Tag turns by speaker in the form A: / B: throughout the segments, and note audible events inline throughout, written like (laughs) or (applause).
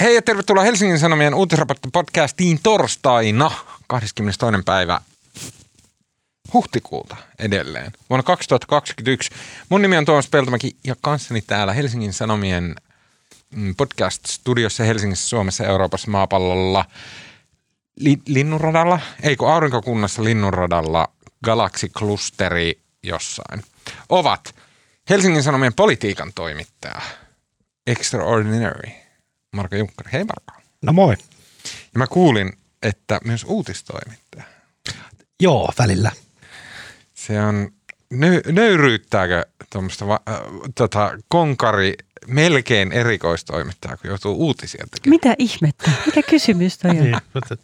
A: Hei ja tervetuloa Helsingin Sanomien uutisraportti-podcastiin torstaina 22. päivä huhtikuuta edelleen vuonna 2021. Mun nimi on Tuomas Peltomäki ja kanssani täällä Helsingin Sanomien mm, podcast-studiossa Helsingissä, Suomessa, Euroopassa, maapallolla, li- linnunradalla, ei kun aurinkokunnassa linnunradalla, galaksiklusteri jossain, ovat Helsingin Sanomien politiikan toimittaja, Extraordinary, Marko Junkkari. Hei Marko.
B: No moi.
A: Ja mä kuulin, että myös uutistoimittaja.
B: Joo, välillä.
A: Se on, nö, nöyryyttääkö tuommoista va, äh, tota, konkari melkein erikoistoimittaja, kun joutuu uutisia tekemään?
C: Mitä ihmettä? Mikä kysymys toi on?
B: Niin, mutta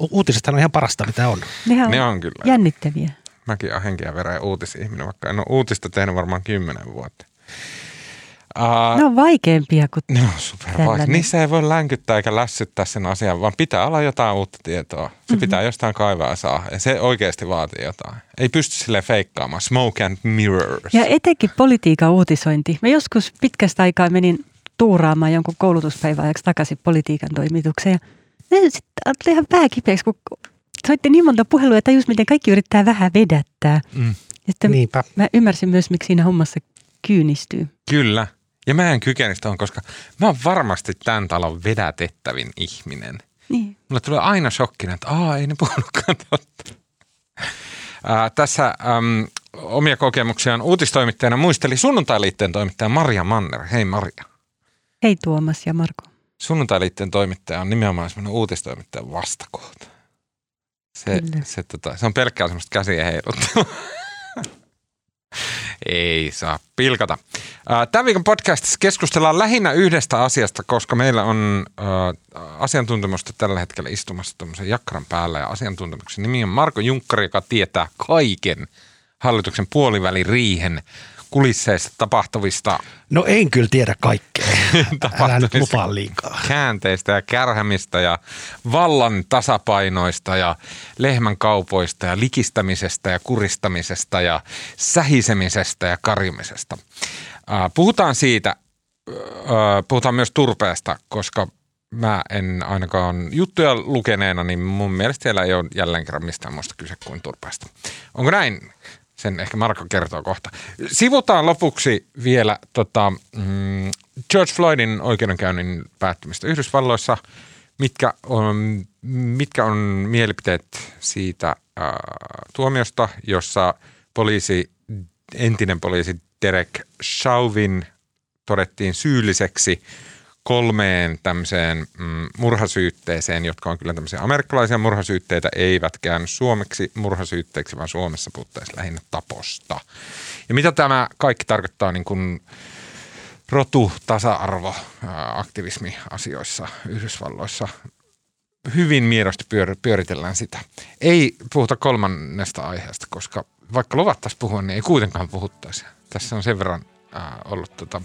B: u- uutisethan on ihan parasta, mitä on.
C: Nehän
A: Ne on kyllä.
C: jännittäviä.
A: Mäkin olen henkeä verran uutisihminen, vaikka en ole uutista tehnyt varmaan kymmenen vuotta. Uh,
C: Ne on vaikeampia kuin
A: Ne on supervaikeita. Niissä ei voi länkyttää eikä lässyttää sen asian, vaan pitää olla jotain uutta tietoa. Se mm-hmm. pitää jostain kaivaa ja saa. Ja se oikeasti vaatii jotain. Ei pysty sille feikkaamaan. Smoke and mirrors.
C: Ja etenkin politiikan uutisointi. Mä joskus pitkästä aikaa menin tuuraamaan jonkun koulutuspäiväajaksi takaisin politiikan toimitukseen. Ja sitten tuli ihan pää kipeäksi, kun soitti niin monta puhelua ja tajus, miten kaikki yrittää vähän vedättää.
A: Mm.
C: Ja sitten
B: Niinpä.
C: mä ymmärsin myös, miksi siinä hommassa kyynistyy.
A: Kyllä. Ja mä en kykene tuohon, koska mä oon varmasti tämän talon vedätettävin ihminen.
C: Niin.
A: Mulle tulee aina shokkina, että aa, ei ne puhunutkaan totta. Ää, tässä äm, omia kokemuksiaan uutistoimittajana muisteli sunnuntailiitteen toimittaja Maria Manner. Hei Maria.
C: Hei Tuomas ja Marko.
A: Sunnuntailiitteen toimittaja on nimenomaan semmoinen uutistoimittajan vastakohta. Se,
C: Kyllä.
A: se, tota, se on pelkkää semmoista käsiä heiluttelua. Ei saa pilkata. Tämän viikon podcastissa keskustellaan lähinnä yhdestä asiasta, koska meillä on asiantuntemusta tällä hetkellä istumassa tämmöisen jakkaran päällä. Ja asiantuntemuksen nimi on Marko Junkkari, joka tietää kaiken hallituksen puoliväliriihen kulisseista tapahtuvista
B: No en kyllä tiedä kaikkea. (laughs) Älä nyt lupaa liikaa.
A: käänteistä ja kärhämistä ja vallan tasapainoista ja lehmän kaupoista ja likistämisestä ja kuristamisesta ja sähisemisestä ja karimisesta. Puhutaan siitä, puhutaan myös turpeesta, koska mä en ainakaan juttuja lukeneena, niin mun mielestä siellä ei ole jälleen kerran mistään muusta kyse kuin turpeesta. Onko näin? Sen ehkä Marko kertoo kohta. Sivutaan lopuksi vielä tota, mm, George Floydin oikeudenkäynnin päättymistä Yhdysvalloissa. Mitkä on, mitkä on mielipiteet siitä ää, tuomiosta, jossa poliisi, entinen poliisi Derek Chauvin todettiin syylliseksi kolmeen tämmöiseen mm, murhasyytteeseen, jotka on kyllä tämmöisiä amerikkalaisia murhasyytteitä, eivät käänny suomeksi murhasyytteeksi, vaan Suomessa puhuttaisiin lähinnä taposta. Ja mitä tämä kaikki tarkoittaa niin kuin rotu, tasa-arvo, aktivismi asioissa Yhdysvalloissa? Hyvin miedosti pyör, pyöritellään sitä. Ei puhuta kolmannesta aiheesta, koska vaikka luvattaisiin puhua, niin ei kuitenkaan puhuttaisi. Tässä on sen verran ää, ollut tota,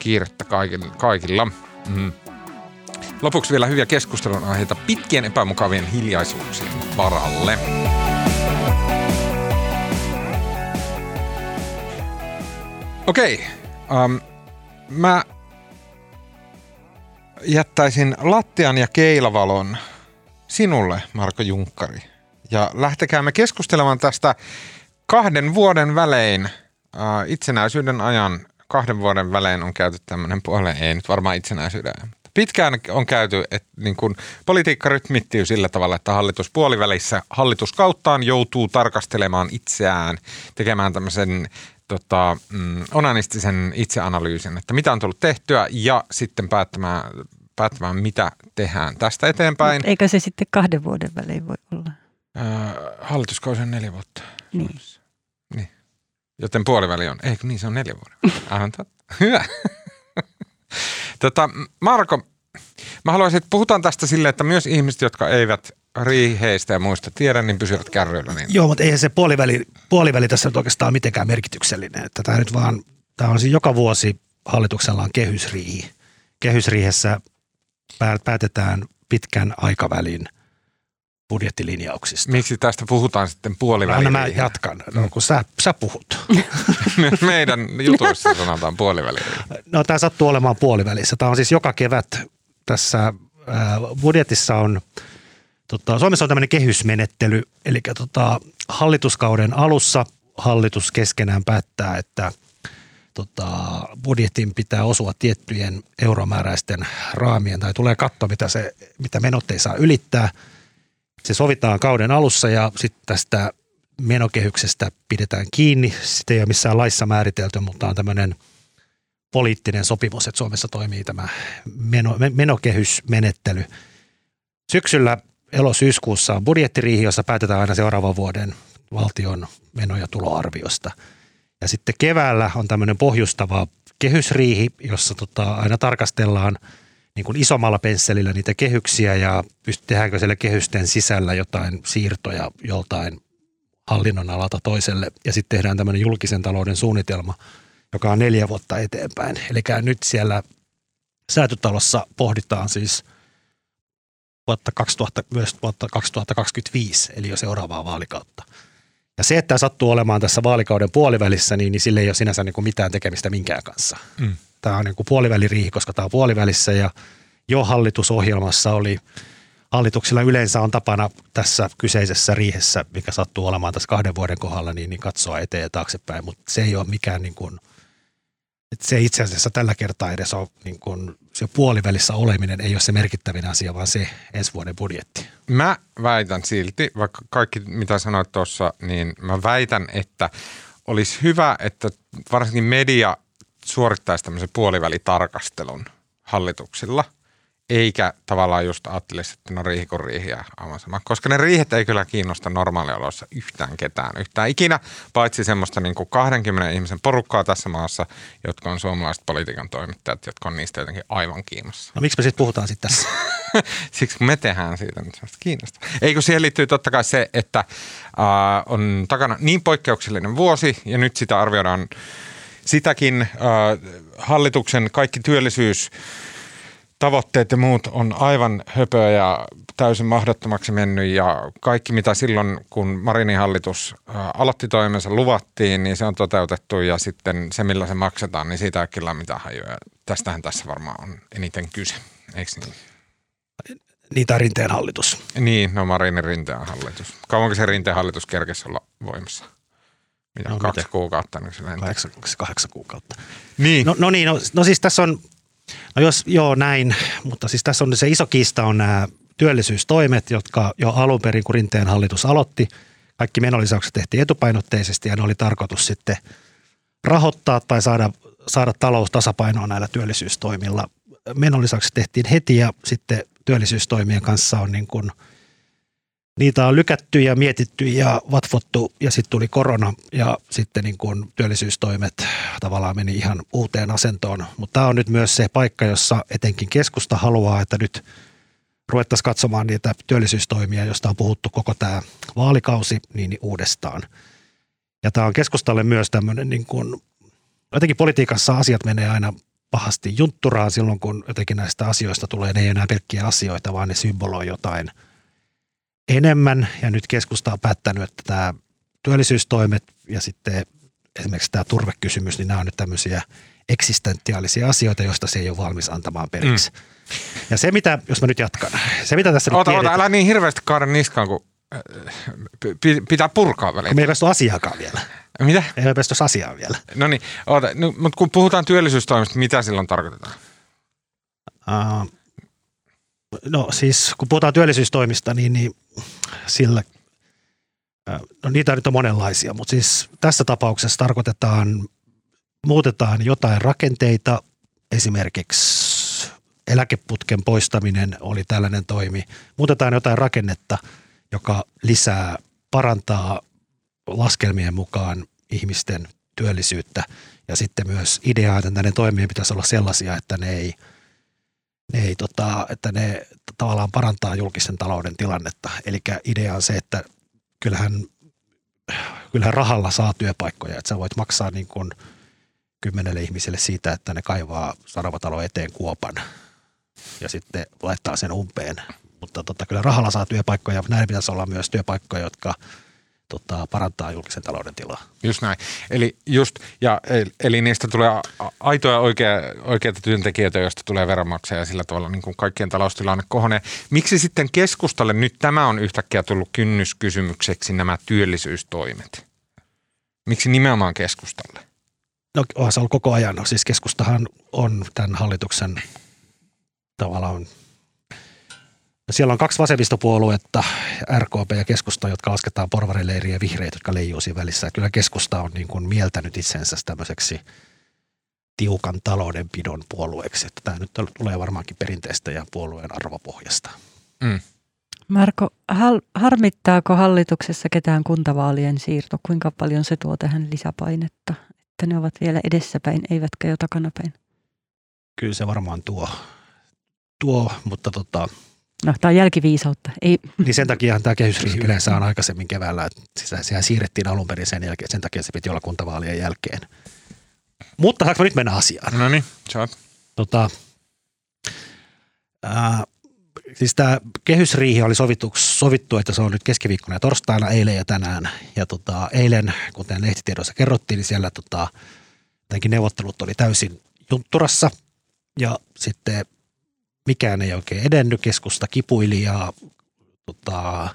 A: kiirettä kaikilla. Mm. Lopuksi vielä hyviä keskustelun aiheita pitkien epämukavien hiljaisuuksien varalle. Okei, um, mä jättäisin lattian ja keilavalon sinulle, Marko Junkkari. Ja lähtekäämme keskustelemaan tästä kahden vuoden välein, äh, itsenäisyyden ajan kahden vuoden välein on käyty tämmöinen puolen, ei nyt varmaan itsenäisyyden pitkään on käyty, että niin kun politiikka rytmittyy sillä tavalla, että hallitus puolivälissä hallituskauttaan joutuu tarkastelemaan itseään, tekemään tämmöisen tota, mm, onanistisen itseanalyysin, että mitä on tullut tehtyä ja sitten päättämään, päättämään mitä tehdään tästä eteenpäin.
C: Eikö se sitten kahden vuoden välein voi olla?
A: Äh, hallituskausi on neljä vuotta.
C: Niin.
A: Joten puoliväli on. Eikö niin, se on neljä vuoden. Aivan totta. Hyvä. (laughs) tota, Marko, mä haluaisin, että puhutaan tästä silleen, että myös ihmiset, jotka eivät riiheistä ja muista tiedä, niin pysyvät kärryillä. Niin.
B: Joo, mutta eihän se puoliväli, puoliväli tässä nyt oikeastaan mitenkään merkityksellinen. Että tämä nyt vaan, tämä on siis joka vuosi hallituksella on kehysriihi. Kehysriihessä pää- päätetään pitkän aikavälin budjettilinjauksista.
A: Miksi tästä puhutaan sitten puoliväli?
B: Anna mä jatkan, no, kun sä, sä puhut. (laughs)
A: Meidän jutuissa sanotaan puoliväli.
B: No tämä sattuu olemaan puolivälissä. Tämä on siis joka kevät tässä budjetissa on, tota, Suomessa on tämmöinen kehysmenettely, eli tota, hallituskauden alussa hallitus keskenään päättää, että tota, budjetin pitää osua tiettyjen euromääräisten raamien tai tulee katto, mitä, se, mitä menot ei saa ylittää. Se sovitaan kauden alussa ja sitten tästä menokehyksestä pidetään kiinni. Sitä ei ole missään laissa määritelty, mutta on tämmöinen poliittinen sopimus, että Suomessa toimii tämä meno, menokehysmenettely. Syksyllä elosyyskuussa on budjettiriihi, jossa päätetään aina seuraavan vuoden valtion meno- ja tuloarviosta. Ja sitten keväällä on tämmöinen pohjustava kehysriihi, jossa tota, aina tarkastellaan niin kuin isommalla pensselillä niitä kehyksiä ja tehdäänkö siellä kehysten sisällä jotain siirtoja joltain hallinnon alalta toiselle. Ja sitten tehdään tämmöinen julkisen talouden suunnitelma, joka on neljä vuotta eteenpäin. Eli nyt siellä säätötalossa pohditaan siis vuotta 2000, myös vuotta 2025, eli jo seuraavaa vaalikautta. Ja se, että sattuu olemaan tässä vaalikauden puolivälissä, niin, niin sille ei ole sinänsä niin kuin mitään tekemistä minkään kanssa. Mm. Tämä on niin kuin puoliväliriihi, koska tämä on puolivälissä ja jo hallitusohjelmassa oli – hallituksilla yleensä on tapana tässä kyseisessä riihessä, mikä sattuu olemaan tässä kahden vuoden kohdalla, niin, niin katsoa eteen ja taaksepäin, mutta se ei ole mikään niin kuin, että se itse asiassa tällä kertaa edes on niin kuin, se puolivälissä oleminen ei ole se merkittävin asia, vaan se ensi vuoden budjetti.
A: Mä väitän silti, vaikka kaikki mitä sanoit tuossa, niin mä väitän, että olisi hyvä, että varsinkin media suorittaisi tämmöisen puolivälitarkastelun hallituksilla – eikä tavallaan just ajattelisi, että no riihi kuin riihi ja. Koska ne riihet ei kyllä kiinnosta normaalioloissa yhtään ketään, yhtään ikinä, paitsi semmoista niin kuin 20 ihmisen porukkaa tässä maassa, jotka on suomalaiset politiikan toimittajat, jotka on niistä jotenkin aivan kiinnossa.
B: No miksi me sitten puhutaan sitten tässä? (laughs)
A: Siksi kun me tehdään siitä nyt semmoista kiinnosta. Eikö siihen liittyy totta kai se, että äh, on takana niin poikkeuksellinen vuosi ja nyt sitä arvioidaan sitäkin äh, hallituksen kaikki työllisyys tavoitteet ja muut on aivan höpöä ja täysin mahdottomaksi mennyt ja kaikki mitä silloin, kun Marinin hallitus aloitti toimensa, luvattiin, niin se on toteutettu ja sitten se, millä se maksetaan, niin siitä ei kyllä mitään hajoja. Tästähän tässä varmaan on eniten kyse, eikö niin?
B: Niin, tai Rinteen hallitus.
A: Niin, no Marinin Rinteen hallitus. Kauanko se Rinteen hallitus kerkesi olla voimassa? Mitä, no, kaksi miten? kuukautta? Niin se
B: kahdeksan, kahdeksan kuukautta. Niin. No, no niin, no, no siis tässä on No jos joo näin, mutta siis tässä on se iso kiista on nämä työllisyystoimet, jotka jo alun perin, kun Rinteen hallitus aloitti, kaikki menolisäykset tehtiin etupainotteisesti ja ne oli tarkoitus sitten rahoittaa tai saada, saada talous tasapainoa näillä työllisyystoimilla. Menolisäykset tehtiin heti ja sitten työllisyystoimien kanssa on niin kuin – niitä on lykätty ja mietitty ja vatvottu ja sitten tuli korona ja sitten niin kuin työllisyystoimet tavallaan meni ihan uuteen asentoon. Mutta tämä on nyt myös se paikka, jossa etenkin keskusta haluaa, että nyt ruvettaisiin katsomaan niitä työllisyystoimia, joista on puhuttu koko tämä vaalikausi niin uudestaan. Ja tämä on keskustalle myös tämmöinen niin kuin, jotenkin politiikassa asiat menee aina pahasti juntturaan silloin, kun jotenkin näistä asioista tulee, ne ei enää pelkkiä asioita, vaan ne symboloi jotain – enemmän ja nyt keskusta on päättänyt, että tämä työllisyystoimet ja sitten esimerkiksi tämä turvekysymys, niin nämä on nyt tämmöisiä eksistentiaalisia asioita, joista se ei ole valmis antamaan periksi. Mm. Ja se mitä, jos mä nyt jatkan, se mitä tässä
A: oota, nyt tiedetään, älä niin hirveästi kaada niskaan, kun äh, pitää purkaa väliin.
B: Me ei päästy asiaakaan vielä.
A: Mitä?
B: Ei ole päästy asiaan vielä.
A: No niin, no, mutta kun puhutaan työllisyystoimista, mitä silloin tarkoitetaan?
B: Uh, No siis kun puhutaan työllisyystoimista, niin, niin sillä, no niitä nyt on monenlaisia, mutta siis tässä tapauksessa tarkoitetaan, muutetaan jotain rakenteita, esimerkiksi eläkeputken poistaminen oli tällainen toimi. Muutetaan jotain rakennetta, joka lisää, parantaa laskelmien mukaan ihmisten työllisyyttä ja sitten myös ideaa, että näiden toimien pitäisi olla sellaisia, että ne ei – ne ei, tota, että ne tavallaan parantaa julkisen talouden tilannetta. Eli idea on se, että kyllähän, kyllähän rahalla saa työpaikkoja, että sä voit maksaa niin kuin kymmenelle ihmiselle siitä, että ne kaivaa Saravatalo eteen kuopan ja sitten laittaa sen umpeen. Mutta tota, kyllä rahalla saa työpaikkoja, näin pitäisi olla myös työpaikkoja, jotka tota, parantaa julkisen talouden tilaa.
A: Just näin. Eli, just, ja, eli niistä tulee aitoja oikea, oikeita työntekijöitä, joista tulee veronmaksaja ja sillä tavalla niin kuin kaikkien taloustilanne kohonee. Miksi sitten keskustalle nyt tämä on yhtäkkiä tullut kynnyskysymykseksi nämä työllisyystoimet? Miksi nimenomaan keskustalle?
B: No onhan se ollut koko ajan. No, siis keskustahan on tämän hallituksen tavallaan siellä on kaksi vasemmistopuoluetta, RKP ja keskusta, jotka lasketaan porvarileiriä ja vihreitä, jotka leijuu siinä välissä. Kyllä keskusta on niin kuin mieltänyt itsensä tämmöiseksi tiukan taloudenpidon puolueeksi. Että tämä nyt tulee varmaankin perinteistä ja puolueen arvopohjasta. Mm.
C: Marko, harmittaako hallituksessa ketään kuntavaalien siirto? Kuinka paljon se tuo tähän lisäpainetta? Että ne ovat vielä edessäpäin, eivätkä jo takanapäin.
B: Kyllä se varmaan tuo, tuo mutta tota,
C: No, tämä on jälkiviisautta. Ei.
B: Niin sen takia tämä kehysriihi yleensä on aikaisemmin keväällä. Että sehän siirrettiin alun perin sen jälkeen. Sen takia se piti olla kuntavaalien jälkeen. Mutta saanko nyt mennä asiaan?
A: No niin, saat.
B: Tota, ää, siis tämä kehysriihi oli sovittu, sovittu, että se on nyt keskiviikkona ja torstaina, eilen ja tänään. Ja tota, eilen, kuten lehtitiedoissa kerrottiin, niin siellä tota, neuvottelut oli täysin juntturassa. Ja sitten mikään ei oikein edennyt, keskusta kipuili ja tota,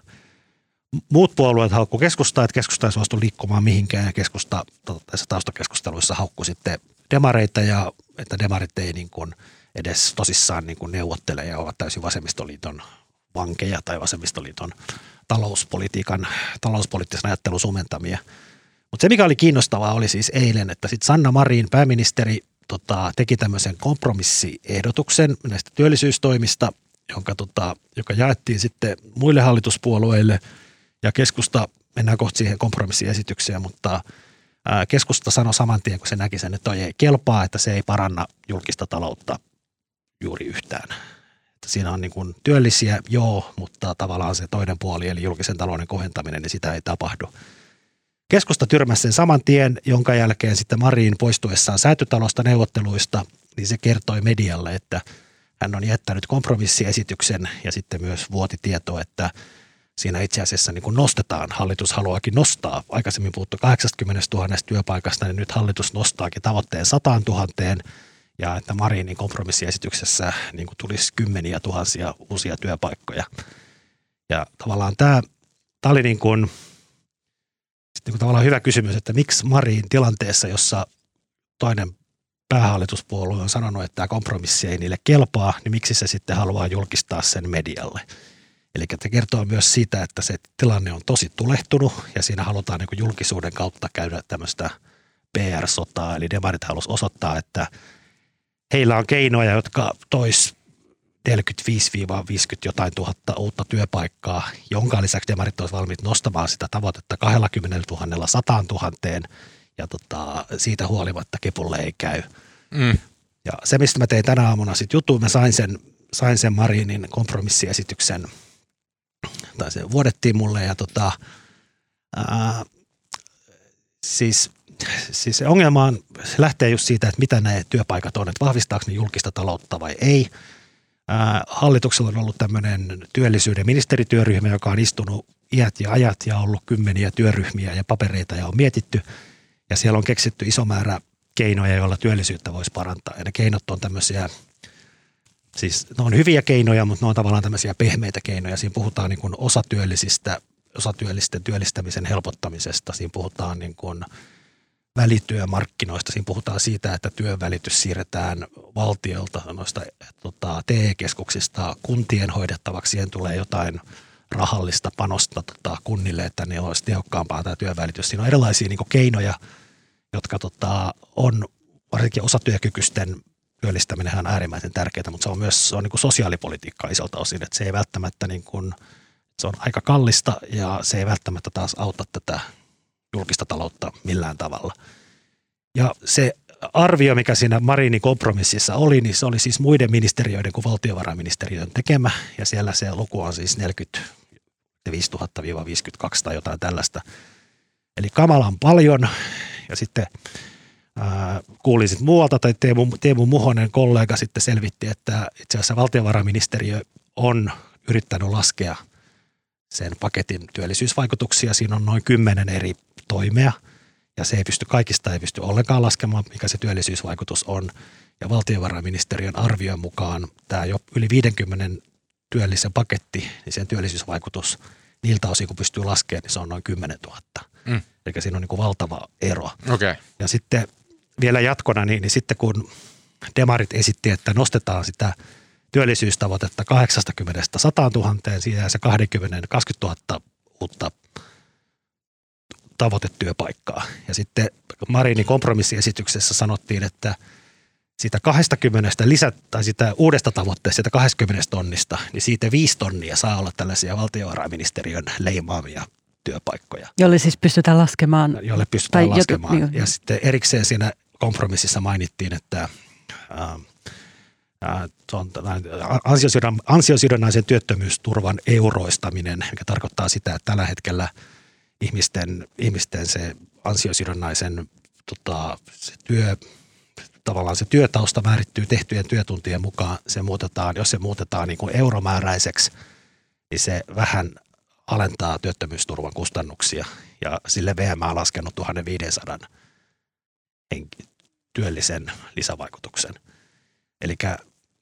B: muut puolueet haukku keskustaa, että keskusta ei suostu liikkumaan mihinkään ja keskusta tässä taustakeskusteluissa haukku sitten demareita ja että demarit ei niin kuin edes tosissaan niin kuin neuvottele ja ovat täysin vasemmistoliiton vankeja tai vasemmistoliiton talouspolitiikan, talouspoliittisen ajattelun sumentamia. Mutta se, mikä oli kiinnostavaa, oli siis eilen, että sitten Sanna Marin, pääministeri, tota, teki tämmöisen kompromissiehdotuksen näistä työllisyystoimista, jonka, tota, joka jaettiin sitten muille hallituspuolueille ja keskusta, mennään kohta siihen kompromissiesitykseen, mutta ää, keskusta sanoi saman tien, kun se näki sen, että toi ei kelpaa, että se ei paranna julkista taloutta juuri yhtään. Että siinä on niin kuin työllisiä, joo, mutta tavallaan se toinen puoli, eli julkisen talouden kohentaminen, niin sitä ei tapahdu. Keskusta tyrmäsi sen saman tien, jonka jälkeen sitten Marin poistuessaan säätytalosta neuvotteluista, niin se kertoi medialle, että hän on jättänyt kompromissiesityksen ja sitten myös vuoti tietoa, että siinä itse asiassa niin kuin nostetaan, hallitus haluaakin nostaa, aikaisemmin puhuttu 80 000 työpaikasta, niin nyt hallitus nostaakin tavoitteen 100 000 ja että Marinin kompromissiesityksessä niin kuin tulisi kymmeniä tuhansia uusia työpaikkoja. Ja tavallaan tämä, tämä oli niin kuin – niin tavallaan hyvä kysymys, että miksi Marin tilanteessa, jossa toinen päähallituspuolue on sanonut, että tämä kompromissi ei niille kelpaa, niin miksi se sitten haluaa julkistaa sen medialle. Eli se kertoo myös siitä, että se tilanne on tosi tulehtunut ja siinä halutaan niin julkisuuden kautta käydä tämmöistä PR-sotaa. Eli demarit halusi osoittaa, että heillä on keinoja, jotka tois 45-50 jotain tuhatta uutta työpaikkaa, jonka lisäksi demarit olisivat valmiit nostamaan sitä tavoitetta 20 000 100 000 ja tota, siitä huolimatta kepulle ei käy. Mm. Ja se, mistä mä tein tänä aamuna sitten jutun, mä sain sen, sain sen Marinin kompromissiesityksen, tai se vuodettiin mulle ja tota, ää, siis, siis se ongelma on, se lähtee just siitä, että mitä nämä työpaikat on, että vahvistaako ne julkista taloutta vai ei – Hallituksella on ollut tämmöinen työllisyyden ministerityöryhmä, joka on istunut iät ja ajat ja ollut kymmeniä työryhmiä ja papereita ja on mietitty. Ja siellä on keksitty iso määrä keinoja, joilla työllisyyttä voisi parantaa. Ja ne keinot on tämmöisiä, siis ne on hyviä keinoja, mutta ne on tavallaan tämmöisiä pehmeitä keinoja. Siinä puhutaan niin kuin osatyöllisistä, osatyöllisten työllistämisen helpottamisesta. Siinä puhutaan niin kuin – välityömarkkinoista. Siinä puhutaan siitä, että työvälitys siirretään valtiolta noista tota, TE-keskuksista kuntien hoidettavaksi. Siihen tulee jotain rahallista panosta tota, kunnille, että ne olisi tehokkaampaa tämä työvälitys. Siinä on erilaisia niin keinoja, jotka tota, on varsinkin osatyökykyisten työllistäminen on äärimmäisen tärkeää, mutta se on myös se on niin kuin sosiaalipolitiikkaa isolta osin, että se ei välttämättä niin kuin, se on aika kallista ja se ei välttämättä taas auta tätä julkista taloutta millään tavalla. Ja se arvio, mikä siinä Marinin kompromississa oli, niin se oli siis muiden ministeriöiden kuin valtiovarainministeriön tekemä. Ja siellä se luku on siis 45 000-52 tai jotain tällaista. Eli kamalan paljon. Ja sitten ää, kuulin sitten muualta, tai Teemu, Teemu Muhonen kollega sitten selvitti, että itse asiassa valtiovarainministeriö on yrittänyt laskea sen paketin työllisyysvaikutuksia. Siinä on noin kymmenen eri toimea ja se ei pysty, kaikista ei pysty ollenkaan laskemaan, mikä se työllisyysvaikutus on. Ja valtiovarainministeriön arvion mukaan tämä jo yli 50 työllisen paketti, niin sen työllisyysvaikutus niiltä osin, kun pystyy laskemaan, niin se on noin 10 000. Mm. Eli siinä on niin kuin valtava ero.
A: Okay.
B: Ja sitten vielä jatkona, niin, niin sitten kun demarit esitti, että nostetaan sitä työllisyystavoitetta 80 100 000, siihen jää se 20 20 000 uutta tavoitetyöpaikkaa. Ja sitten Marinin kompromissiesityksessä sanottiin, että sitä 20 lisä, tai sitä uudesta tavoitteesta, sitä 20 tonnista, niin siitä 5 tonnia saa olla tällaisia valtiovarainministeriön leimaamia työpaikkoja.
C: Jolle siis pystytään laskemaan.
B: Jolle pystytään tai laskemaan. Joku, niin. Ja sitten erikseen siinä kompromississa mainittiin, että ää, ansiosidonnaisen työttömyysturvan euroistaminen, mikä tarkoittaa sitä, että tällä hetkellä ihmisten, ihmisten se ansiosidonnaisen tota, se työ, tavallaan se työtausta määrittyy tehtyjen työtuntien mukaan. Se muutetaan, jos se muutetaan niin kuin euromääräiseksi, niin se vähän alentaa työttömyysturvan kustannuksia ja sille VM on laskenut 1500 työllisen lisävaikutuksen. Eli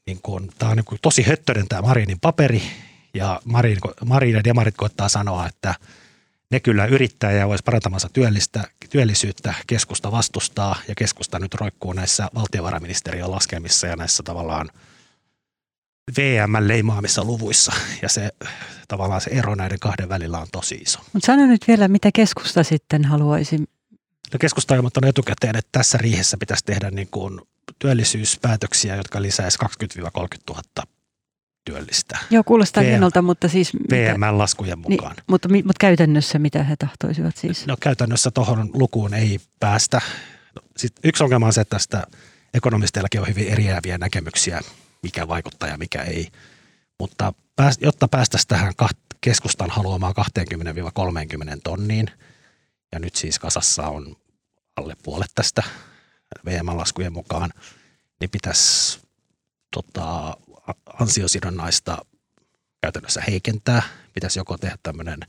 B: niin kuin, tämä on niin tosi höttöinen tämä Marinin paperi ja Marin, Marin ja Demarit koittaa sanoa, että ne kyllä yrittää ja voisi parantamassa työllistä, työllisyyttä. Keskusta vastustaa ja keskusta nyt roikkuu näissä valtiovarainministeriön laskemissa ja näissä tavallaan VM-leimaamissa luvuissa ja se tavallaan se ero näiden kahden välillä on tosi iso.
C: Mutta sano nyt vielä, mitä keskusta sitten haluaisi
B: No keskusta on ilmoittanut etukäteen, että tässä riihessä pitäisi tehdä niin kuin työllisyyspäätöksiä, jotka lisäisi 20-30 000 työllistä.
C: Joo, kuulostaa VM, hienolta, mutta siis...
B: VM-laskujen mukaan. Niin,
C: mutta, mutta käytännössä mitä he tahtoisivat siis?
B: No käytännössä tuohon lukuun ei päästä. No, sit yksi ongelma on se, että tästä ekonomisteillakin on hyvin eriäviä näkemyksiä, mikä vaikuttaa ja mikä ei. Mutta jotta päästäisiin tähän keskustan haluamaan 20-30 tonniin, ja nyt siis kasassa on alle puolet tästä VM-laskujen mukaan, niin pitäisi tota, ansiosidonnaista käytännössä heikentää. Pitäisi joko tehdä tämmöinen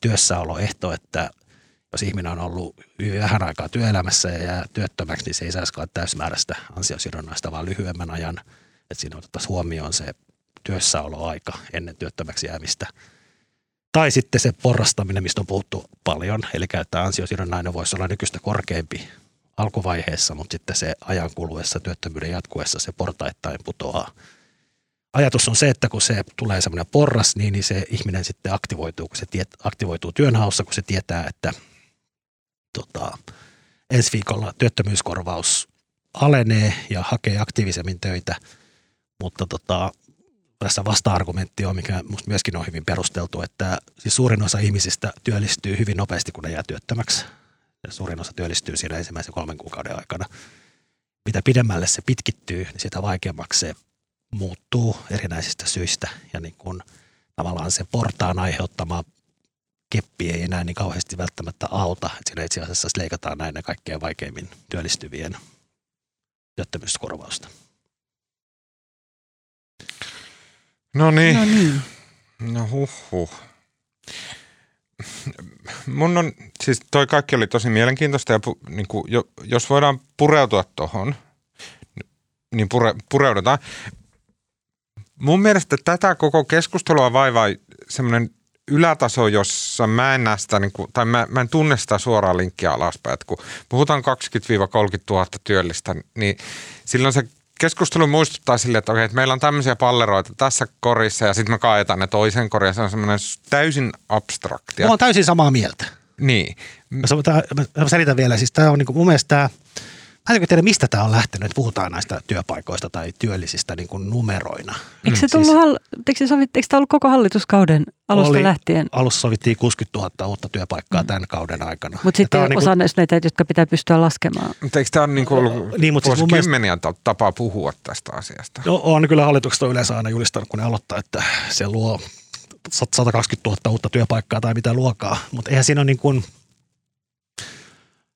B: työssäoloehto, että jos ihminen on ollut vähän aikaa työelämässä ja jää työttömäksi, niin se ei saisikaan täysmääräistä ansiosidonnaista, vaan lyhyemmän ajan. Että siinä otettaisiin huomioon se työssäoloaika ennen työttömäksi jäämistä. Tai sitten se porrastaminen, mistä on puhuttu paljon, eli että ansiosidonnainen voisi olla nykyistä korkeampi alkuvaiheessa, mutta sitten se ajan kuluessa, työttömyyden jatkuessa se portaittain putoaa. Ajatus on se, että kun se tulee semmoinen porras, niin, niin se ihminen sitten aktivoituu, kun se tiet, aktivoituu työnhaussa, kun se tietää, että tota, ensi viikolla työttömyyskorvaus alenee ja hakee aktiivisemmin töitä, mutta tota, tässä vasta-argumentti on, mikä minusta myöskin on hyvin perusteltu, että siis suurin osa ihmisistä työllistyy hyvin nopeasti, kun ne jää työttömäksi suurin osa työllistyy siinä ensimmäisen kolmen kuukauden aikana. Mitä pidemmälle se pitkittyy, niin sitä vaikeammaksi se muuttuu erinäisistä syistä ja niin kun tavallaan se portaan aiheuttama keppi ei enää niin kauheasti välttämättä auta. Että siinä itse asiassa leikataan näin kaikkein vaikeimmin työllistyvien työttömyyskorvausta.
A: No niin. No niin. No huh huh mun on, siis toi kaikki oli tosi mielenkiintoista ja pu, niin kuin, jo, jos voidaan pureutua tuohon, niin pure, pureudutaan. Mun mielestä tätä koko keskustelua vaivaa semmoinen ylätaso, jossa mä en näe sitä, niin kuin, tai mä, mä en tunne sitä suoraa linkkiä alaspäin. Että kun puhutaan 20-30 000 työllistä, niin silloin se keskustelu muistuttaa sille, että, okei, että meillä on tämmöisiä palleroita tässä korissa ja sitten me kaajetaan ne toisen korin. Se on semmoinen täysin abstraktia.
B: Mä oon täysin samaa mieltä.
A: Niin.
B: Mä, mä selitän vielä. Siis tämä on niin kuin mun mielestä tämä Mä en tiedä, mistä tämä on lähtenyt, että puhutaan näistä työpaikoista tai työllisistä niin kuin numeroina.
C: Eikö se tullut, siis, eikö, se sovit, eikö tämä ollut koko hallituskauden alusta oli, lähtien?
B: Alussa sovittiin 60 000 uutta työpaikkaa mm. tämän kauden aikana.
C: Mutta sitten on osa niin kuin, näitä, jotka pitää pystyä laskemaan.
A: Mutta eikö tämä ole niin kuin ollut niin, mutta siis kymmeniä mielestä, tapaa puhua tästä asiasta?
B: No on kyllä hallitukset on yleensä aina julistanut, kun ne aloittaa, että se luo 120 000 uutta työpaikkaa tai mitä luokaa. Mutta eihän siinä ole niin kuin –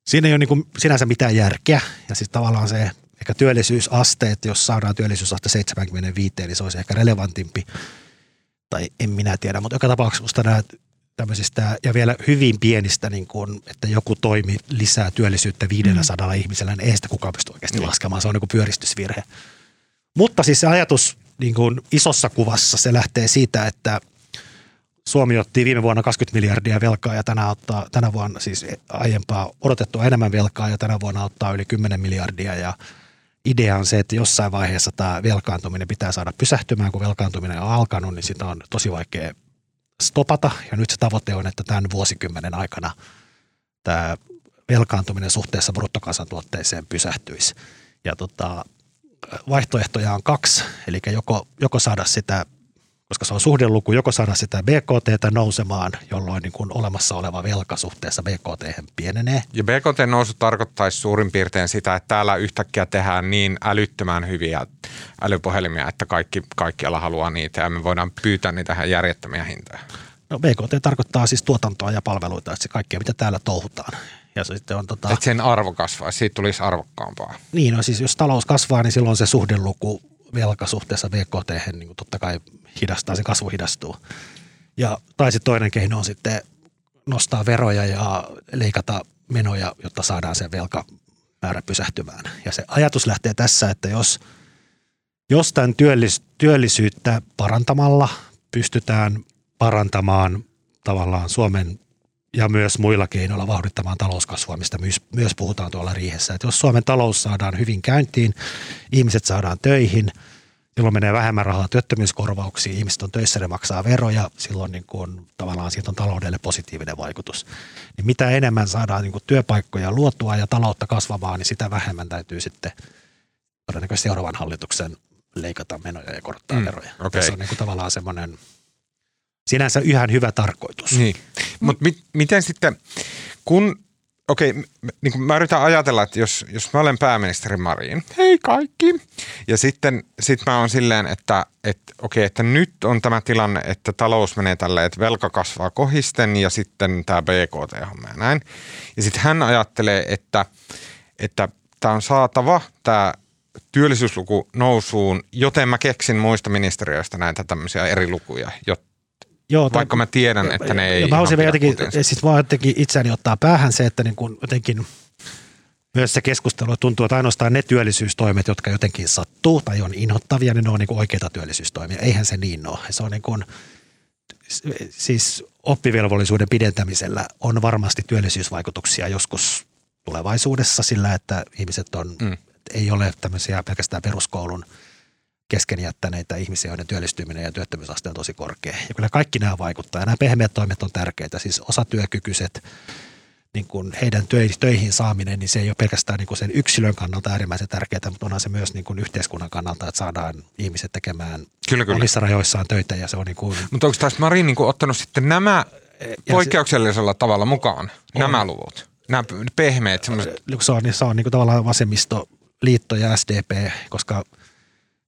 B: siinä ei ole niin kuin sinänsä mitään järkeä. Ja siis tavallaan se ehkä työllisyysaste, että jos saadaan työllisyysaste 75, niin se olisi ehkä relevantimpi. Tai en minä tiedä, mutta joka tapauksessa nämä tämmöisistä ja vielä hyvin pienistä, niin kuin, että joku toimi lisää työllisyyttä 500 mm. ihmisellä, niin ei sitä kukaan pysty oikeasti mm. laskemaan. Se on niin kuin pyöristysvirhe. Mutta siis se ajatus niin kuin isossa kuvassa, se lähtee siitä, että Suomi otti viime vuonna 20 miljardia velkaa ja tänä, ottaa, tänä vuonna siis aiempaa odotettua enemmän velkaa ja tänä vuonna ottaa yli 10 miljardia. Ja idea on se, että jossain vaiheessa tämä velkaantuminen pitää saada pysähtymään, kun velkaantuminen on alkanut, niin sitä on tosi vaikea stopata. Ja nyt se tavoite on, että tämän vuosikymmenen aikana tämä velkaantuminen suhteessa bruttokansantuotteeseen pysähtyisi. Ja tota, vaihtoehtoja on kaksi, eli joko, joko saada sitä, koska se on suhdeluku, joko saada sitä BKT nousemaan, jolloin niin kuin olemassa oleva velka suhteessa BKT pienenee.
A: Ja BKT-nousu tarkoittaisi suurin piirtein sitä, että täällä yhtäkkiä tehdään niin älyttömän hyviä älypuhelimia, että kaikki, kaikkialla haluaa niitä ja me voidaan pyytää niitä ihan järjettömiä hintoja.
B: No BKT tarkoittaa siis tuotantoa ja palveluita, että se kaikkea mitä täällä touhutaan. Ja se sitten on tota...
A: Että sen arvo kasvaa, siitä tulisi arvokkaampaa.
B: Niin, no siis jos talous kasvaa, niin silloin se suhdeluku velka suhteessa BKT, niin totta kai hidastaa, se kasvu hidastuu. Ja, tai sitten toinen keino on sitten nostaa veroja ja leikata menoja, jotta saadaan se velkamäärä pysähtymään. Ja se ajatus lähtee tässä, että jos, jos tämän työllis, työllisyyttä parantamalla pystytään parantamaan tavallaan Suomen ja myös muilla keinoilla vauhdittamaan talouskasvua, mistä myös, myös puhutaan tuolla riihessä. Että jos Suomen talous saadaan hyvin käyntiin, ihmiset saadaan töihin, silloin menee vähemmän rahaa työttömyyskorvauksiin, ihmiset on töissä, ne maksaa veroja, silloin niin kuin, tavallaan siitä on taloudelle positiivinen vaikutus. Niin mitä enemmän saadaan niin kuin työpaikkoja luotua ja taloutta kasvamaan, niin sitä vähemmän täytyy sitten todennäköisesti seuraavan hallituksen leikata menoja ja korottaa mm, veroja. Okay. Se on niin kuin tavallaan semmoinen – sinänsä ihan hyvä tarkoitus.
A: Niin. Mutta mi- miten sitten, kun, okei, niin mä yritän ajatella, että jos, jos mä olen pääministeri Marin, hei kaikki, ja sitten sit mä oon silleen, että, että okei, että nyt on tämä tilanne, että talous menee tälle, että velka kasvaa kohisten ja sitten tämä BKT-homma ja näin. Ja sitten hän ajattelee, että että tämä on saatava, tämä työllisyysluku nousuun, joten mä keksin muista ministeriöistä näitä tämmöisiä eri lukuja, Joo, Vaikka mä tiedän, että ne ei...
B: Mä haluaisin jotenkin, siis vaan jotenkin itseäni ottaa päähän se, että niin kuin jotenkin myös se keskustelu tuntuu, että ainoastaan ne työllisyystoimet, jotka jotenkin sattuu tai on inhottavia, niin ne on niin kuin oikeita työllisyystoimia. Eihän se niin ole. Se on niin kuin, siis oppivelvollisuuden pidentämisellä on varmasti työllisyysvaikutuksia joskus tulevaisuudessa sillä, että ihmiset on, mm. ei ole tämmöisiä pelkästään peruskoulun – kesken jättäneitä ihmisiä, joiden työllistyminen ja työttömyysaste on tosi korkea. Ja kyllä kaikki nämä vaikuttaa. Ja nämä pehmeät toimet on tärkeitä. Siis osatyökykyiset, niin kuin heidän töihin saaminen, niin se ei ole pelkästään niin kuin sen yksilön kannalta äärimmäisen tärkeää, mutta onhan se myös niin kuin yhteiskunnan kannalta, että saadaan ihmiset tekemään kyllä, kyllä. omissa rajoissaan töitä. Ja se on niin kuin...
A: Mutta onko taas Marin niin kuin ottanut sitten nämä poikkeuksellisella se, tavalla mukaan, on. nämä luvut? Nämä pehmeät
B: semmoiset? Se on, se on niin kuin tavallaan vasemmistoliitto ja SDP, koska –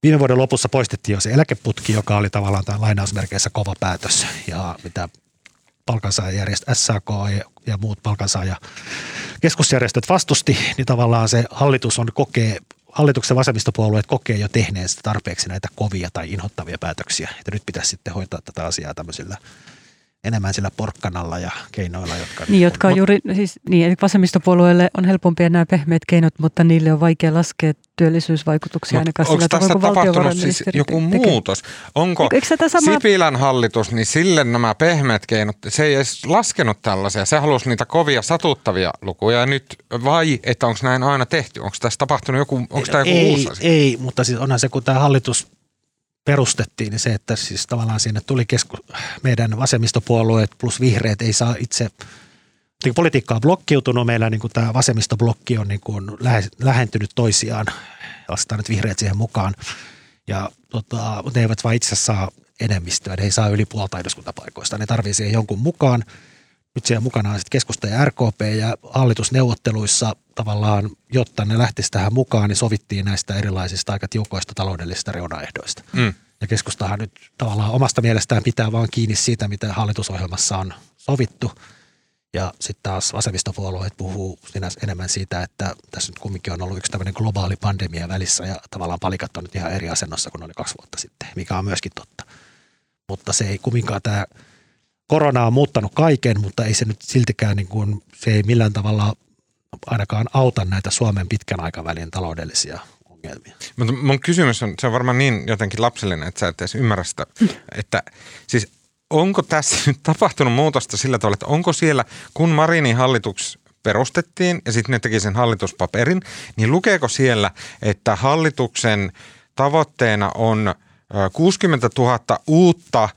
B: Viime vuoden lopussa poistettiin jo se eläkeputki, joka oli tavallaan tämä lainausmerkeissä kova päätös ja mitä palkansaajajärjestö SAK ja, ja muut palkansaaja keskusjärjestöt vastusti, niin tavallaan se hallitus on kokee, hallituksen vasemmistopuolueet kokee jo tehneensä tarpeeksi näitä kovia tai inhottavia päätöksiä. Että nyt pitäisi sitten hoitaa tätä asiaa tämmöisillä enemmän sillä porkkanalla ja keinoilla, jotka...
C: Niin, jotka on juuri, siis niin, eli vasemmistopuolueelle on helpompia nämä pehmeät keinot, mutta niille on vaikea laskea työllisyysvaikutuksia
A: no, ainakaan sillä tavalla, kun tapahtunut siis joku tekee. muutos? Onko Eikö sama... Sipilän hallitus, niin sille nämä pehmeät keinot, se ei edes laskenut tällaisia, se halusi niitä kovia satuttavia lukuja nyt, vai että onko näin aina tehty? Onko tässä tapahtunut joku, onko tämä joku
B: ei,
A: uusi
B: asia? Ei, mutta siis onhan se, kun tämä hallitus perustettiin, niin se, että siis tavallaan sinne tuli kesku, meidän vasemmistopuolueet plus vihreät ei saa itse, niin politiikka on blokkiutunut, meillä niin kuin tämä vasemmistoblokki on niin kuin lähentynyt toisiaan, lasketaan nyt vihreät siihen mukaan, ja tota, ne eivät vain itse saa enemmistöä, ne ei saa yli puolta eduskuntapaikoista, ne tarvii siihen jonkun mukaan. Nyt siellä mukana on sitten keskusta ja RKP ja hallitusneuvotteluissa tavallaan, jotta ne lähtisi tähän mukaan, niin sovittiin näistä erilaisista aika tiukoista taloudellisista reunaehdoista. Mm. Ja keskustahan nyt tavallaan omasta mielestään pitää vaan kiinni siitä, mitä hallitusohjelmassa on sovittu. Ja sitten taas vasemmistopuolueet puhuu enemmän siitä, että tässä nyt kumminkin on ollut yksi tämmöinen globaali pandemia välissä ja tavallaan palikat on nyt ihan eri asennossa kuin oli kaksi vuotta sitten, mikä on myöskin totta. Mutta se ei kumminkaan tämä korona on muuttanut kaiken, mutta ei se nyt siltikään niin kuin, se ei millään tavalla ainakaan auta näitä Suomen pitkän aikavälin taloudellisia ongelmia.
A: Mutta mun kysymys on, se on varmaan niin jotenkin lapsellinen, että sä et edes ymmärrä sitä, että siis onko tässä nyt tapahtunut muutosta sillä tavalla, että onko siellä, kun Marinin hallitus perustettiin ja sitten ne teki sen hallituspaperin, niin lukeeko siellä, että hallituksen tavoitteena on ö, 60 000 uutta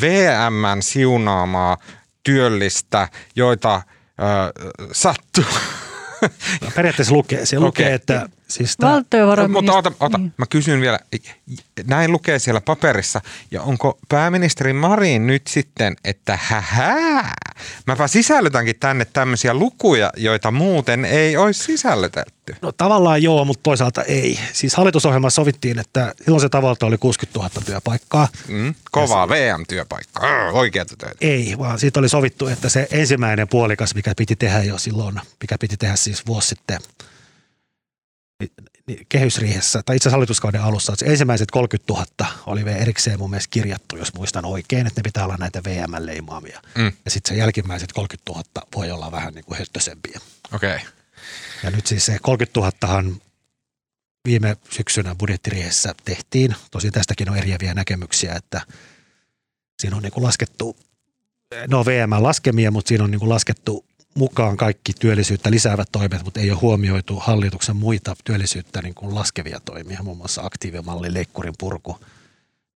A: VMn siunaamaa työllistä, joita ö, sattuu.
B: No, periaatteessa lukee. Siellä
A: Okei.
B: lukee, että siis
C: Valtiovarainministeri-
A: Mutta ota, ota.
C: Niin.
A: mä kysyn vielä, näin lukee siellä paperissa, ja onko pääministeri Marin nyt sitten, että hähää, mäpä sisällytänkin tänne tämmöisiä lukuja, joita muuten ei olisi sisällytetty.
B: No tavallaan joo, mutta toisaalta ei. Siis hallitusohjelmassa sovittiin, että silloin se tavoite oli 60 000 työpaikkaa.
A: Mm, kovaa VM-työpaikkaa, Arr, oikeata töitä.
B: Ei, vaan siitä oli sovittu, että se ensimmäinen puolikas, mikä piti tehdä jo silloin, mikä piti tehdä siis vuosi sitten kehysriihessä, tai itse asiassa hallituskauden alussa, että se ensimmäiset 30 000 oli vielä erikseen mun mielestä kirjattu, jos muistan oikein, että ne pitää olla näitä VM-leimaamia.
A: Mm,
B: Ja sitten se jälkimmäiset 30 000 voi olla vähän niin kuin höttösempiä.
A: Okei. Okay.
B: Ja nyt siis se 30 000 viime syksynä budjettiriihessä tehtiin. Tosin tästäkin on eriäviä näkemyksiä, että siinä on niin kuin laskettu, no VM-laskemia, mutta siinä on niin kuin laskettu mukaan kaikki työllisyyttä lisäävät toimet, mutta ei ole huomioitu hallituksen muita työllisyyttä niin kuin laskevia toimia, muun muassa aktiivimallin leikkurin purku,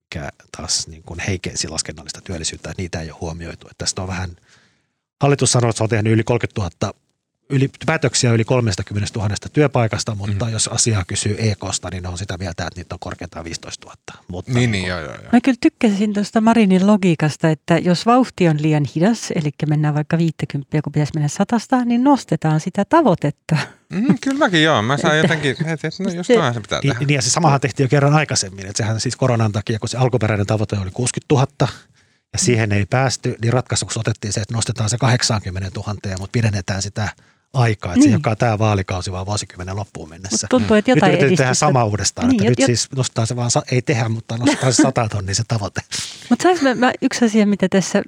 B: mikä taas niin kuin heikensi laskennallista työllisyyttä, niitä ei ole huomioitu. Että tästä on vähän, hallitus sanoo, että se on tehnyt yli 30 000 yli, päätöksiä yli 30 000 työpaikasta, mutta mm. jos asiaa kysyy EKsta, niin ne on sitä mieltä, että niitä on korkeintaan 15 000. Mutta
A: Niin, niin, joo, joo, joo.
C: Mä kyllä tykkäsin tuosta Marinin logiikasta, että jos vauhti on liian hidas, eli mennään vaikka 50, kun pitäisi mennä satasta, niin nostetaan sitä tavoitetta.
A: Mm, kyllä mäkin joo. Mä sain
C: Että-
A: jotenkin, että et, no (laughs) just
C: Se-
A: se pitää
B: Niin,
A: tehdä.
B: niin ja se samahan tehtiin jo kerran aikaisemmin, että sehän siis koronan takia, kun se alkuperäinen tavoite oli 60 000 ja siihen ei päästy, niin ratkaisuksi otettiin se, että nostetaan se 80 000, mutta pidennetään sitä aikaa, että niin. se jakaa tämä vaalikausi vaan vuosikymmenen loppuun mennessä.
C: Mutta tuntuu, että
B: Nyt
C: jotain
B: yritetään tehdä sama uudestaan, niin, että
C: jot-
B: nyt siis nostaa se vaan, ei tehdä, mutta nostetaan se 100 tonnia se tavoite. (laughs)
C: Mutta saanko mä, mä, yksi asia, mitä tässä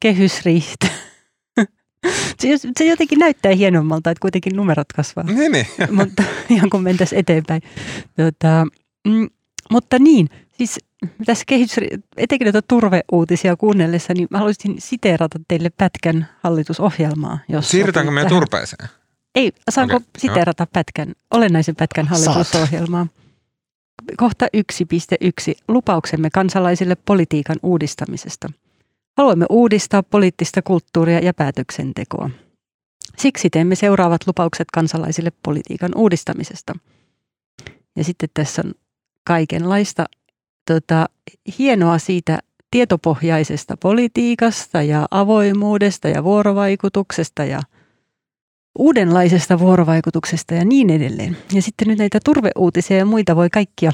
C: kehysriihtä, (laughs) se, se jotenkin näyttää hienommalta, että kuitenkin numerot kasvaa.
A: Niin, niin.
C: mutta (laughs) ihan kun mentäisiin eteenpäin. Tota, mm, mutta niin, siis (laughs) tässä kehitys, etenkin näitä turveuutisia kuunnellessa, niin mä haluaisin siteerata teille pätkän hallitusohjelmaa. Jos
A: Siirrytäänkö me turpeeseen?
C: Ei, saanko okay, siteerata pätkän, olennaisen pätkän
B: Saat.
C: hallitusohjelmaa? Kohta 1.1. Lupauksemme kansalaisille politiikan uudistamisesta. Haluamme uudistaa poliittista kulttuuria ja päätöksentekoa. Siksi teemme seuraavat lupaukset kansalaisille politiikan uudistamisesta. Ja sitten tässä on kaikenlaista tota, hienoa siitä tietopohjaisesta politiikasta ja avoimuudesta ja vuorovaikutuksesta ja uudenlaisesta vuorovaikutuksesta ja niin edelleen. Ja sitten nyt näitä turveuutisia ja muita voi kaikkia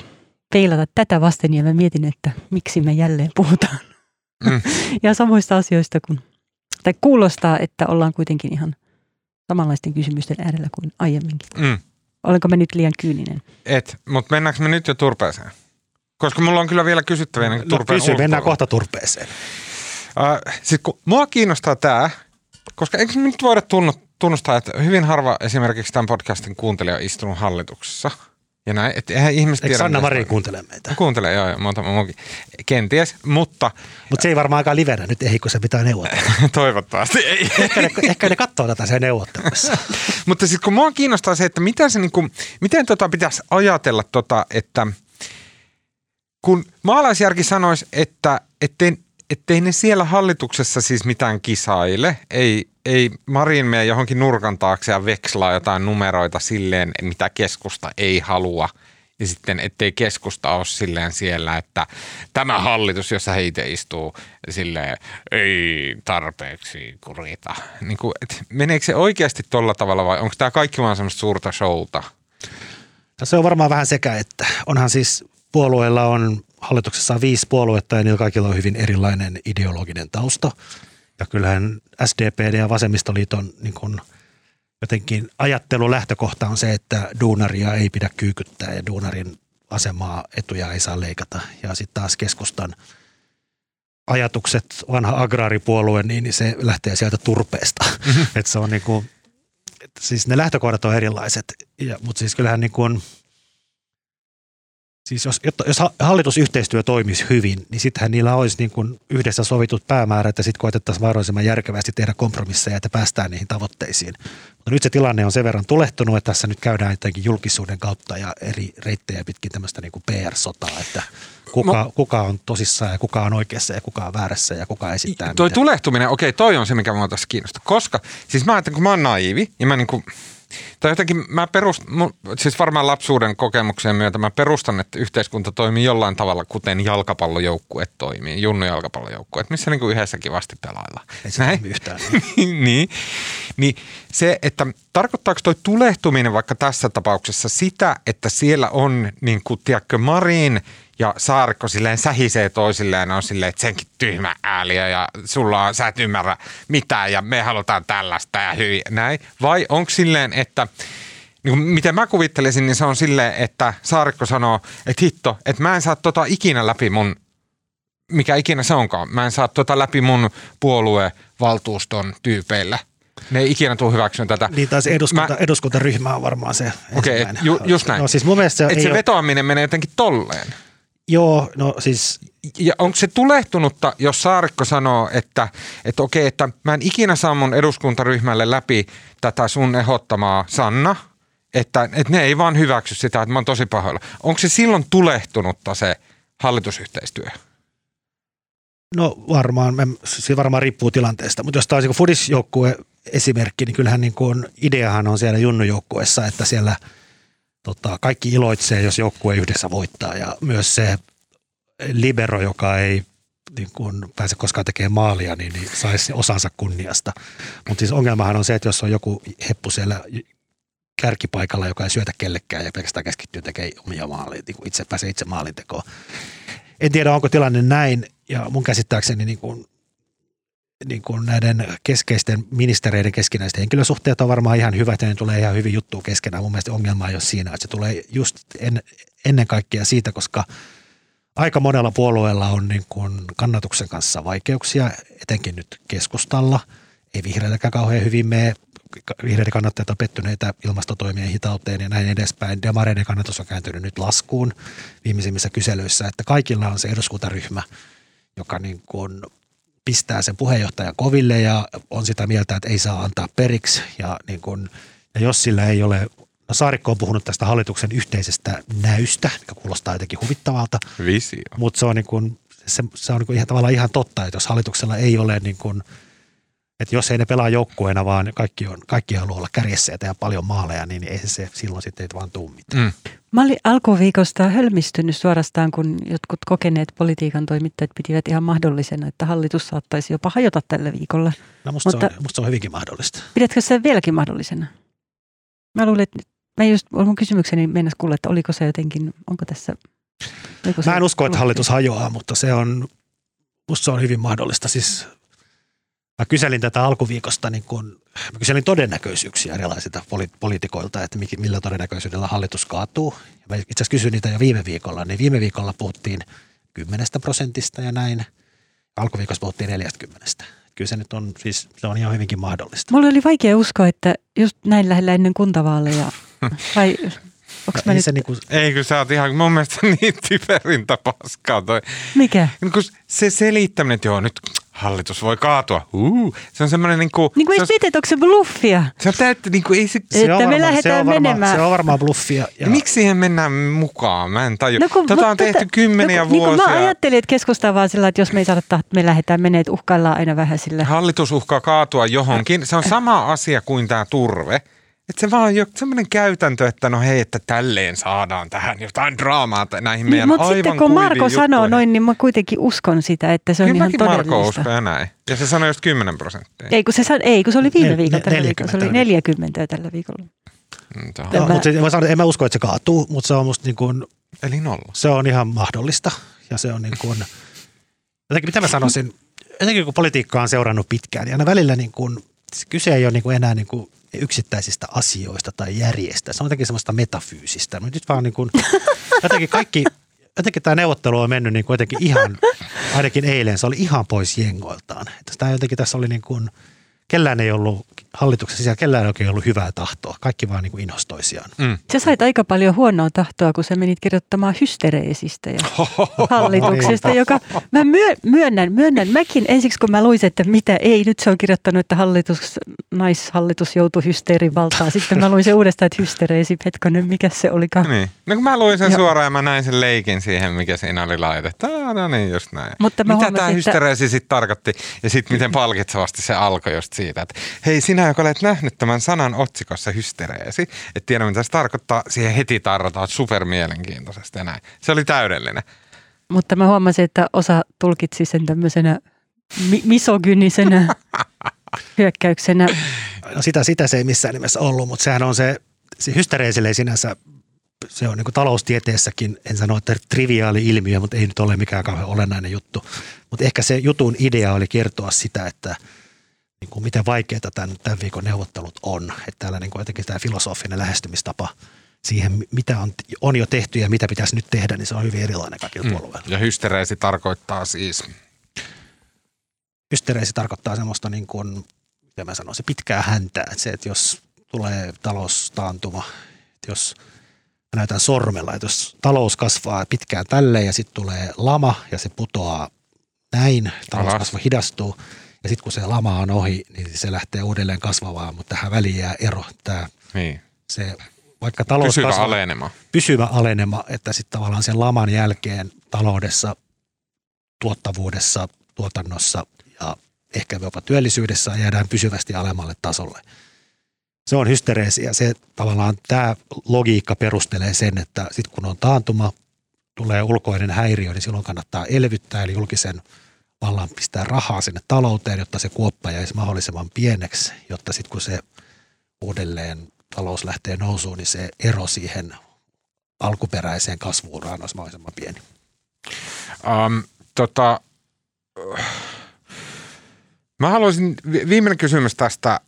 C: peilata tätä vasten ja mä mietin, että miksi me jälleen puhutaan.
A: Mm. (laughs)
C: ja samoista asioista kuin, tai kuulostaa, että ollaan kuitenkin ihan samanlaisten kysymysten äärellä kuin aiemminkin.
A: Mm.
C: Olenko mä nyt liian kyyninen?
A: Et, mutta mennäänkö me nyt jo turpeeseen? Koska mulla on kyllä vielä kysyttäviä niin
B: No,
A: turpeen
B: kysy, mennään kohta turpeeseen.
A: Äh, sit kun mua kiinnostaa tämä, koska eikö nyt voida tunnu- tunnustaa, että hyvin harva esimerkiksi tämän podcastin kuuntelija on istunut hallituksessa. Ja näin, että eihän ihmiset
B: Eikö
A: tiedä.
B: Sanna Marin kuuntele meitä?
A: Kuuntelee, joo, joo, monta, monta, kenties, mutta
B: Mutta se ei varmaan aika livenä nyt, ei kun se pitää neuvotella. (laughs)
A: toivottavasti ei.
B: ehkä, ne, ehkä ne katsoo tätä sen neuvottelussa. (laughs)
A: Mutta sitten kun mua kiinnostaa se, että mitä se niinku, miten tota pitäisi ajatella, tota, että kun maalaisjärki sanoisi, että ettei, ettei ne siellä hallituksessa siis mitään kisaile, ei, ei Marin mene johonkin nurkan taakse ja vekslaa jotain numeroita silleen, mitä keskusta ei halua. Ja sitten, ettei keskusta ole silleen siellä, että tämä hallitus, jossa he itse istuu, silleen, ei tarpeeksi kurita. Niin kuin, et meneekö se oikeasti tolla tavalla vai onko tämä kaikki vaan semmoista suurta showta?
B: No se on varmaan vähän sekä, että onhan siis puolueilla on hallituksessa on viisi puoluetta ja niillä kaikilla on hyvin erilainen ideologinen tausta. Ja kyllähän SDP ja Vasemmistoliiton niin kun jotenkin ajattelu lähtökohta on se, että duunaria ei pidä kyykyttää ja duunarin asemaa, etuja ei saa leikata. Ja sitten taas keskustan ajatukset, vanha agraaripuolue, niin se lähtee sieltä turpeesta. Mm-hmm. (laughs) että se on niin kuin, siis ne lähtökohdat on erilaiset, ja, mutta siis kyllähän niin kuin, Siis jos, jos hallitusyhteistyö toimisi hyvin, niin sittenhän niillä olisi niin kuin yhdessä sovitut päämäärät ja sitten koetettaisiin mahdollisimman järkevästi tehdä kompromisseja, että päästään niihin tavoitteisiin. Mutta nyt se tilanne on sen verran tulehtunut, että tässä nyt käydään jotenkin julkisuuden kautta ja eri reittejä pitkin tämmöistä niin kuin PR-sotaa, että kuka, no, kuka on tosissaan ja kuka on oikeassa ja kuka on väärässä ja kuka esittää
A: Toi
B: mitä.
A: tulehtuminen, okei, toi on se, mikä mua tässä kiinnostaa. Koska, siis mä ajattelen, kun mä oon naivi ja mä niin kuin – tai jotenkin mä perust, siis varmaan lapsuuden kokemuksen myötä mä perustan, että yhteiskunta toimii jollain tavalla, kuten jalkapallojoukkue toimii, junnu jalkapallojoukkue, missä niin kuin yhdessä kivasti pelailla.
B: Ei se Näin? yhtään. (laughs)
A: Niin. niin, niin se, että tarkoittaako toi tulehtuminen vaikka tässä tapauksessa sitä, että siellä on niin kuin, tiedätkö, Marin – ja Saarikko silleen sähisee toisilleen on silleen, että senkin tyhmä ääliö ja sulla on, sä et ymmärrä mitään ja me halutaan tällaista ja hyvin näin. Vai onko silleen, että niin kuin miten mä kuvittelisin, niin se on silleen, että Saarikko sanoo, että hitto, että mä en saa tota ikinä läpi mun, mikä ikinä se onkaan, mä en saa tota läpi mun puoluevaltuuston tyypeillä. Ne ei ikinä tule hyväksyä tätä.
B: Niin taas eduskunta, mä... eduskuntaryhmä on varmaan se
A: Okei, okay, ju, just näin.
B: No siis mun mielestä se,
A: Et se ole... vetoaminen menee jotenkin tolleen.
B: Joo, no siis...
A: Ja onko se tulehtunutta, jos Saarikko sanoo, että, että okei, että mä en ikinä saa mun eduskuntaryhmälle läpi tätä sun ehdottamaa Sanna, että, että ne ei vaan hyväksy sitä, että mä oon tosi pahoilla. Onko se silloin tulehtunutta se hallitusyhteistyö?
B: No varmaan, se varmaan riippuu tilanteesta, mutta jos olisi Fudis-joukkue esimerkki, niin kyllähän niin kuin ideahan on siellä junnujoukkueessa, että siellä – tota, kaikki iloitsee, jos joukkue yhdessä voittaa ja myös se libero, joka ei niin kun pääse koskaan tekemään maalia, niin, niin saisi osansa kunniasta. Mutta siis ongelmahan on se, että jos on joku heppu siellä kärkipaikalla, joka ei syötä kellekään ja pelkästään keskittyy tekemään omia maaleja, niin itse pääsee itse maalintekoon. En tiedä, onko tilanne näin, ja mun käsittääkseni niin kun niin kuin näiden keskeisten ministereiden keskinäiset henkilösuhteet on varmaan ihan hyvät ja ne tulee ihan hyvin juttu keskenään. Mun mielestä ongelma ei ole siinä, että se tulee just en, ennen kaikkea siitä, koska aika monella puolueella on niin kuin kannatuksen kanssa vaikeuksia, etenkin nyt keskustalla. Ei vihreilläkään kauhean hyvin mene. Vihreiden kannattajat on pettyneitä ilmastotoimien hitauteen ja näin edespäin. Demareiden kannatus on kääntynyt nyt laskuun viimeisimmissä kyselyissä, että kaikilla on se eduskuntaryhmä, joka niin kuin pistää sen puheenjohtaja koville ja on sitä mieltä, että ei saa antaa periksi. Ja, niin kun, ja jos sillä ei ole, no Saarikko on puhunut tästä hallituksen yhteisestä näystä, mikä kuulostaa jotenkin huvittavalta.
A: Visio.
B: Mutta se on, niin kun, se, se on niin kun ihan, tavallaan ihan totta, että jos hallituksella ei ole niin kun, että jos ei ne pelaa joukkueena, vaan kaikki, on, kaikki haluaa olla kärjessä ja tehdä paljon maaleja, niin ei se silloin sitten ei vaan tuu mitään. Mm.
C: Mä olin alkuviikosta hölmistynyt suorastaan, kun jotkut kokeneet politiikan toimittajat pitivät ihan mahdollisena, että hallitus saattaisi jopa hajota tällä viikolla.
B: No musta, Mutta, se, on, musta se on hyvinkin mahdollista.
C: Pidätkö se vieläkin mahdollisena? Mä luulen, että mä just, mun kysymykseni mennessä kuulla, että oliko se jotenkin, onko tässä...
B: Oliko mä en usko, että hallitus hajoaa, mutta se on, musta se on hyvin mahdollista. Siis Mä kyselin tätä alkuviikosta, niin kun, mä kyselin todennäköisyyksiä erilaisilta poli- poliitikoilta, että millä todennäköisyydellä hallitus kaatuu. Mä itse asiassa kysyin niitä jo viime viikolla, niin viime viikolla puhuttiin 10 prosentista ja näin. Alkuviikossa puhuttiin 40. Kyllä se nyt on, siis se on ihan hyvinkin mahdollista.
C: Mulla oli vaikea uskoa, että just näin lähellä ennen kuntavaaleja, (laughs) vai
A: Onks no, ei, nyt... se niinku... ei, kun sä oot ihan mun mielestä (laughs) niin typerintä paskaa toi.
C: Mikä?
A: Niin kun se selittäminen, että joo nyt hallitus voi kaatua. Uh, se on semmoinen niin kuin...
C: Niin kuin
A: ei
C: se, onko se bluffia?
A: Se on täyttä, niin kuin ei se...
C: se että me varma, lähdetään
B: se on
C: varma, menemään.
B: Se on varmaan bluffia.
A: Ja... Miksi siihen mennään mukaan? Mä en tajua. No kun, tota on tehty kymmeniä no, vuosia.
C: Niin mä ajattelin, että keskustaa vaan sillä, että jos me ei saada tahtoa, me lähdetään menee, että uhkaillaan aina vähän sillä.
A: Hallitus uhkaa kaatua johonkin. Se on sama asia kuin tämä turve. Että se vaan on semmoinen käytäntö, että no hei, että tälleen saadaan tähän jotain draamaa näihin meidän niin, Mutta
C: sitten kun Marko juttuihin. sanoo noin, niin mä kuitenkin uskon sitä, että se on Kyllä ihan todellista.
A: Marko uskoo näin. Ja se sanoi just 10 prosenttia.
C: Ei kun se, san, ei, kun se oli viime viikolla tällä viikolla. Se oli 40 tällä viikolla.
B: No, mutta se, mä sanon, en mä usko, että se kaatuu, mutta se on musta niin kuin,
A: Eli nolla.
B: Se on ihan mahdollista. Ja se on niin kuin, jotenkin mitä mä sanoisin, jotenkin kun politiikkaa on seurannut pitkään, niin aina välillä niin kuin, kyse ei ole niin kuin enää niin kuin yksittäisistä asioista tai järjestä. Se on jotenkin semmoista metafyysistä. Nyt vaan niin kuin, (laughs) jotenkin kaikki, jotenkin tämä neuvottelu on mennyt niin kuin jotenkin ihan, ainakin eilen se oli ihan pois jengoiltaan. Että tämä jotenkin tässä oli niin kuin, kellään ei ollut hallituksen sisällä, kellään ei oikein ollut hyvää tahtoa. Kaikki vaan niin kuin inhostoisiaan.
A: Mm.
C: Sä sait aika paljon huonoa tahtoa, kun sä menit kirjoittamaan hystereesistä ja (laughs) hallituksesta, joka mä myö, myönnän, myönnän mäkin ensiksi, kun mä luin, että mitä ei, nyt se on kirjoittanut, että hallitus, naishallitus joutui hysteerin valtaan. Sitten mä luin se uudestaan, että hystereesi, hetkonen, mikä se olikaan.
A: Niin. No kun mä luin sen
C: Joo.
A: suoraan ja mä näin sen leikin siihen, mikä siinä oli laitettu. No niin, just näin.
C: Mutta mä
A: Mitä tämä
C: että-
A: hystereesi sitten tarkoitti ja sitten miten palkitsevasti se alkoi just siitä, että hei sinä, joka olet nähnyt tämän sanan otsikossa hystereesi, että tiedä mitä se tarkoittaa, siihen heti tarrotaan super mielenkiintoisesti ja näin. Se oli täydellinen.
C: Mutta mä huomasin, että osa tulkitsi sen tämmöisenä mi- misogynisenä (laughs) hyökkäyksenä.
B: No sitä, sitä se ei missään nimessä ollut, mutta sehän on se, se hystereesille ei sinänsä, se on niin kuin taloustieteessäkin, en sano, että triviaali ilmiö, mutta ei nyt ole mikään kauhean olennainen juttu. Mutta ehkä se jutun idea oli kertoa sitä, että niin kuin miten vaikeaa tämän, tämän viikon neuvottelut on. Että täällä niin kuin jotenkin tämä filosofinen lähestymistapa siihen, mitä on, on jo tehty ja mitä pitäisi nyt tehdä, niin se on hyvin erilainen kaikilla mm. puolueilla.
A: Ja hystereesi tarkoittaa siis,
B: hystereesi tarkoittaa semmoista niin kuin, mitä mä sanoisin, pitkää häntää. Että se, että jos tulee taloustaantuma, että jos mä näytän sormella, että jos talous kasvaa pitkään tälleen ja sitten tulee lama ja se putoaa näin, talouskasvu hidastuu ja sitten kun se lama on ohi, niin se lähtee uudelleen kasvavaan, mutta tähän väliin jää ero. Tämä,
A: niin,
B: se, vaikka talous
A: pysyvä
B: kasvaa,
A: alenema.
B: pysyvä alenema, että sitten tavallaan sen laman jälkeen taloudessa, tuottavuudessa, tuotannossa ja ehkä jopa työllisyydessä jäädään pysyvästi alemmalle tasolle. Se on hystereesi ja se tavallaan tämä logiikka perustelee sen, että sitten kun on taantuma, tulee ulkoinen häiriö, niin silloin kannattaa elvyttää, eli julkisen vallan pistää rahaa sinne talouteen, jotta se kuoppa jäisi mahdollisimman pieneksi, jotta sitten kun se uudelleen talous lähtee nousuun, niin se ero siihen alkuperäiseen kasvuuraan olisi mahdollisimman pieni.
A: Um, tota, mä haluaisin, vi- viimeinen kysymys tästä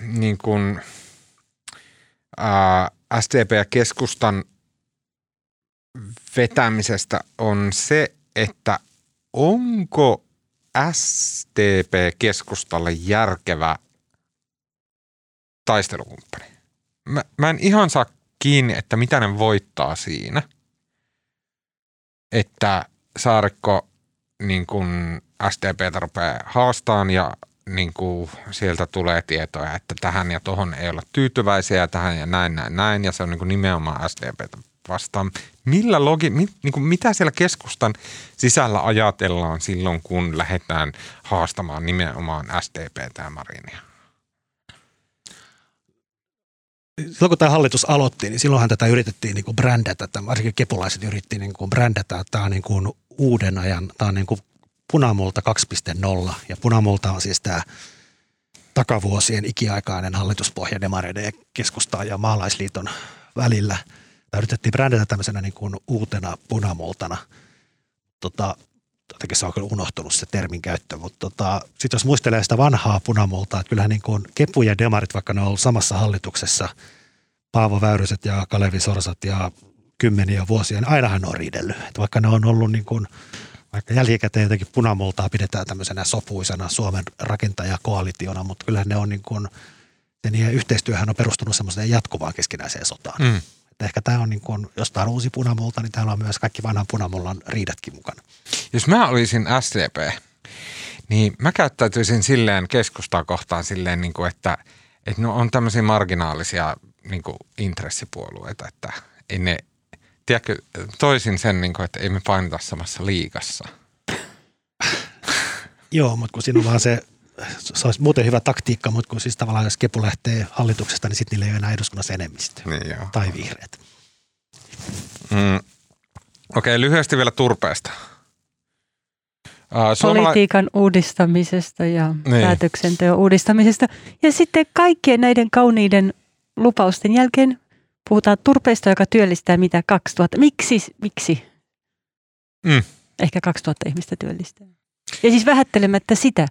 A: niin kuin, ää, SDP ja keskustan vetämisestä on se, että onko SDP keskustalle järkevä taistelukumppani? Mä, mä en ihan saa kiinni, että mitä ne voittaa siinä – että Saarikko niin kuin SDPtä rupeaa haastaan ja niin kuin sieltä tulee tietoja, että tähän ja tohon ei olla tyytyväisiä ja tähän ja näin, näin, näin. Ja se on niin kuin nimenomaan SDPtä vastaan. Millä logi, mit, niin kuin mitä siellä keskustan sisällä ajatellaan silloin, kun lähdetään haastamaan nimenomaan SDPtä ja Marinia?
B: silloin kun tämä hallitus aloitti, niin silloinhan tätä yritettiin niin kuin brändätä, varsinkin kepulaiset yritti niin kuin brändätä, että tämä on niin kuin uuden ajan, tämä on niin kuin punamulta 2.0 ja punamulta on siis tämä takavuosien ikiaikainen hallituspohja demareiden ja keskustaa ja maalaisliiton välillä. Tämä yritettiin brändätä tämmöisenä niin kuin uutena punamultana. Tota, jotenkin se on kyllä unohtunut se termin käyttö, mutta tota, sitten jos muistelee sitä vanhaa punamultaa, että kyllähän niin kuin Kepu ja Demarit, vaikka ne on ollut samassa hallituksessa, Paavo Väyryset ja Kalevi Sorsat ja kymmeniä vuosia, niin ainahan ne on riidellyt. Että vaikka ne on ollut niin kuin, vaikka jälkikäteen jotenkin punamultaa pidetään tämmöisenä sopuisena Suomen rakentajakoalitiona, mutta kyllähän ne on niin kuin, se niiden yhteistyöhän on perustunut semmoiseen jatkuvaan keskinäiseen sotaan.
A: Mm.
B: Ehkä tämä on niin kuin, jos tämä on uusi punamulta, niin täällä on myös kaikki vanhan punamullan riidatkin mukana.
A: Jos mä olisin SDP, niin mä käyttäytyisin silleen keskustaa kohtaan silleen, niin kuin, että, että no on tämmöisiä marginaalisia niin kuin intressipuolueita, että ei ne, tiedätkö, toisin sen, niin kuin, että ei me painita samassa liigassa.
B: Joo, mutta kun siinä on vaan se, se olisi muuten hyvä taktiikka, mutta kun siis tavallaan jos Kepu lähtee hallituksesta, niin sitten niillä ei ole enää eduskunnassa enemmistö.
A: Niin joo.
B: Tai vihreät.
A: Mm. Okei, lyhyesti vielä turpeesta. Suomala-
C: Politiikan uudistamisesta ja
A: niin.
C: päätöksenteon uudistamisesta. Ja sitten kaikkien näiden kauniiden lupausten jälkeen puhutaan turpeesta, joka työllistää mitä 2000. Miksi? Miksi?
A: Mm.
C: Ehkä 2000 ihmistä työllistää. Ja siis vähättelemättä sitä,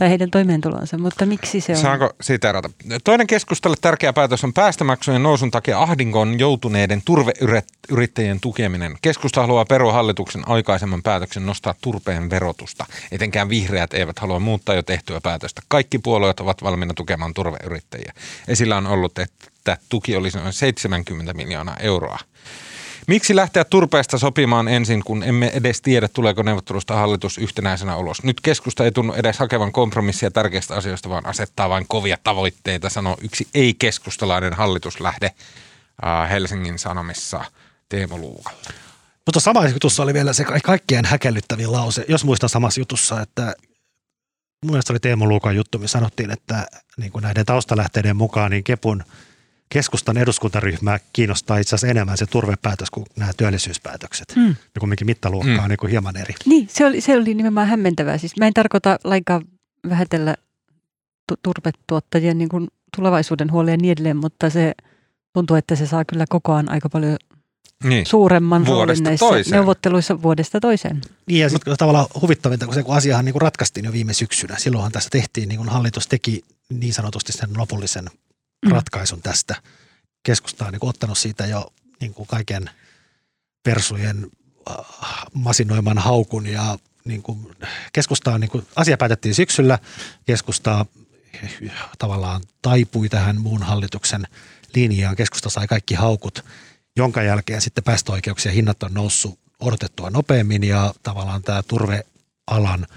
C: tai heidän toimeentulonsa, mutta miksi se on?
A: Saanko siteerata? Toinen keskustalle tärkeä päätös on päästömaksujen nousun takia ahdinkoon joutuneiden turveyrittäjien tukeminen. Keskusta haluaa perua hallituksen aikaisemman päätöksen nostaa turpeen verotusta. Etenkään vihreät eivät halua muuttaa jo tehtyä päätöstä. Kaikki puolueet ovat valmiina tukemaan turveyrittäjiä. Esillä on ollut, että tuki olisi noin 70 miljoonaa euroa. Miksi lähteä turpeesta sopimaan ensin, kun emme edes tiedä, tuleeko neuvottelusta hallitus yhtenäisenä ulos? Nyt keskusta ei tunnu edes hakevan kompromissia tärkeistä asioista, vaan asettaa vain kovia tavoitteita, sanoo yksi ei-keskustalainen hallituslähde äh, Helsingin Sanomissa Teemu Luukalla.
B: Mutta samassa jutussa oli vielä se kaikkien häkellyttävin lause, jos muistan samassa jutussa, että mun mielestä oli Teemu Luukan juttu, missä sanottiin, että niin kuin näiden taustalähteiden mukaan niin Kepun – keskustan eduskuntaryhmää kiinnostaa itse asiassa enemmän se turvepäätös kuin nämä työllisyyspäätökset. Mm. Ja kumminkin mittaluokka mm. on niin kuin hieman eri.
C: Niin, se oli, se oli nimenomaan hämmentävää. Siis mä en tarkoita lainkaan vähätellä turvetuottajien niin kuin tulevaisuuden huolia ja niin edelleen, mutta se tuntuu, että se saa kyllä koko ajan aika paljon niin. suuremman roolin näissä toiseen. neuvotteluissa vuodesta toiseen.
B: Niin ja sitten tavallaan huvittavinta, kun se kun asiahan niin kuin ratkaistiin jo viime syksynä. Silloinhan tässä tehtiin, niin kuin hallitus teki niin sanotusti sen lopullisen. Ratkaisun tästä. Keskusta on niin ottanut siitä jo niin kuin kaiken persujen äh, masinoiman haukun ja niin kuin keskusta on, niin kuin, asia päätettiin syksyllä, keskusta tavallaan taipui tähän muun hallituksen linjaan, keskusta sai kaikki haukut, jonka jälkeen sitten päästöoikeuksien hinnat on noussut odotettua nopeammin ja tavallaan tämä turvealan –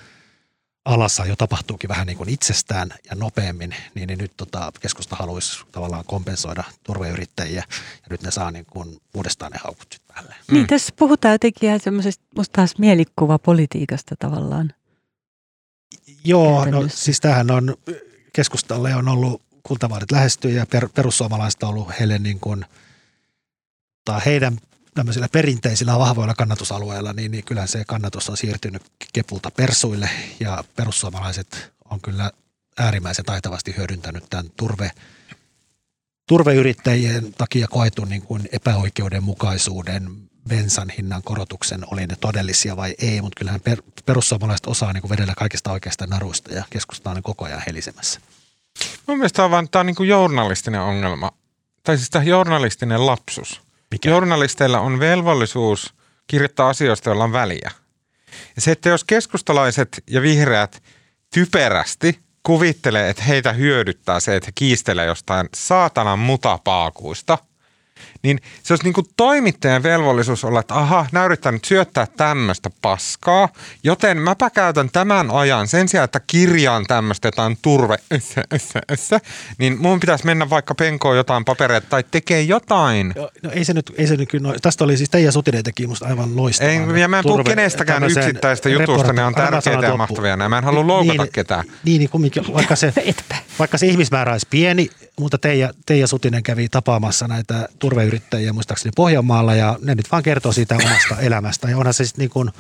B: alassa jo tapahtuukin vähän niin kuin itsestään ja nopeammin, niin, niin nyt tota, keskusta haluaisi tavallaan kompensoida turveyrittäjiä ja nyt ne saa niin kuin uudestaan ne haukut sitten päälle.
C: Mm. Niin, tässä puhutaan jotenkin ihan semmoisesta musta taas mielikuva politiikasta tavallaan.
B: Joo, no siis tämähän on, keskustalle on ollut kultavaarit lähestyä ja per, perussuomalaiset on ollut heille niin kuin, tai heidän tämmöisillä perinteisillä vahvoilla kannatusalueilla, niin, niin kyllä se kannatus on siirtynyt kepulta persuille ja perussuomalaiset on kyllä äärimmäisen taitavasti hyödyntänyt tämän turve, turveyrittäjien takia koetun niin kuin epäoikeudenmukaisuuden bensan hinnan korotuksen, oli ne todellisia vai ei, mutta kyllähän per, perussuomalaiset osaa niin kuin vedellä kaikista oikeista naruista ja keskusta on koko ajan helisemässä.
A: Mun mielestä on vaan tämä niin kuin journalistinen ongelma, tai siis tämä journalistinen lapsus. Mikä? Journalisteilla on velvollisuus kirjoittaa asioista, joilla on väliä. Ja se, että jos keskustalaiset ja vihreät typerästi kuvittelee, että heitä hyödyttää se, että he kiistelee jostain saatanan mutapaakuista – niin se olisi niin kuin toimittajan velvollisuus olla, että aha, nämä yrittää nyt syöttää tämmöistä paskaa, joten mäpä käytän tämän ajan sen sijaan, että kirjaan tämmöistä jotain turve, össä, össä, össä, niin mun pitäisi mennä vaikka penkoon jotain papereita tai tekee jotain.
B: No, ei se nyt, ei se nyt kyllä, no, tästä oli siis Teija Sutinen teki musta aivan loistavaa.
A: Ei, ja mä en puhu kenestäkään yksittäistä jutusta, ne on tärkeitä ja mahtavia. Mä en halua loukata
B: niin,
A: ketään.
B: Niin, niin kumminkin, vaikka se, (laughs) vaikka se ihmismäärä olisi pieni, mutta Teija, Teija Sutinen kävi tapaamassa näitä turveyrittäjiä muistaakseni Pohjanmaalla ja ne nyt vaan kertoo siitä omasta (laughs) elämästä. Ja onhan se sitten niin kuin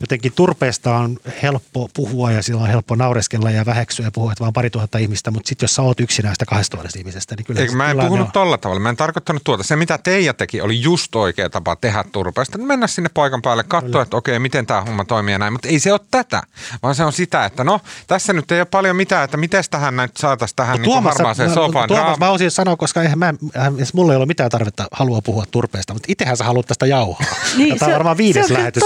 B: jotenkin turpeesta on helppo puhua ja sillä on helppo naureskella ja väheksyä ja puhua, että vaan pari tuhatta ihmistä, mutta sitten jos sä oot yksi näistä kahdesta tuhannesta ihmisestä, niin kyllä
A: Eikö, mä en puhunut tolla tavalla, mä en tarkoittanut tuota. Se mitä Teija teki oli just oikea tapa tehdä turpeesta, mennä sinne paikan päälle, katsoa, että okei, miten tämä homma toimii ja näin, mutta ei se ole tätä, vaan se on sitä, että no, tässä nyt ei ole paljon mitään, että miten tähän näin saataisiin tähän no, niin harmaaseen sofaan.
B: Tuomas, mä osin sanoa, koska eihän mä, mulla ei ole mitään tarvetta halua puhua turpeesta, mutta itsehän sä haluat tästä jauhaa. Niin, tämä on varmaan viides lähetys.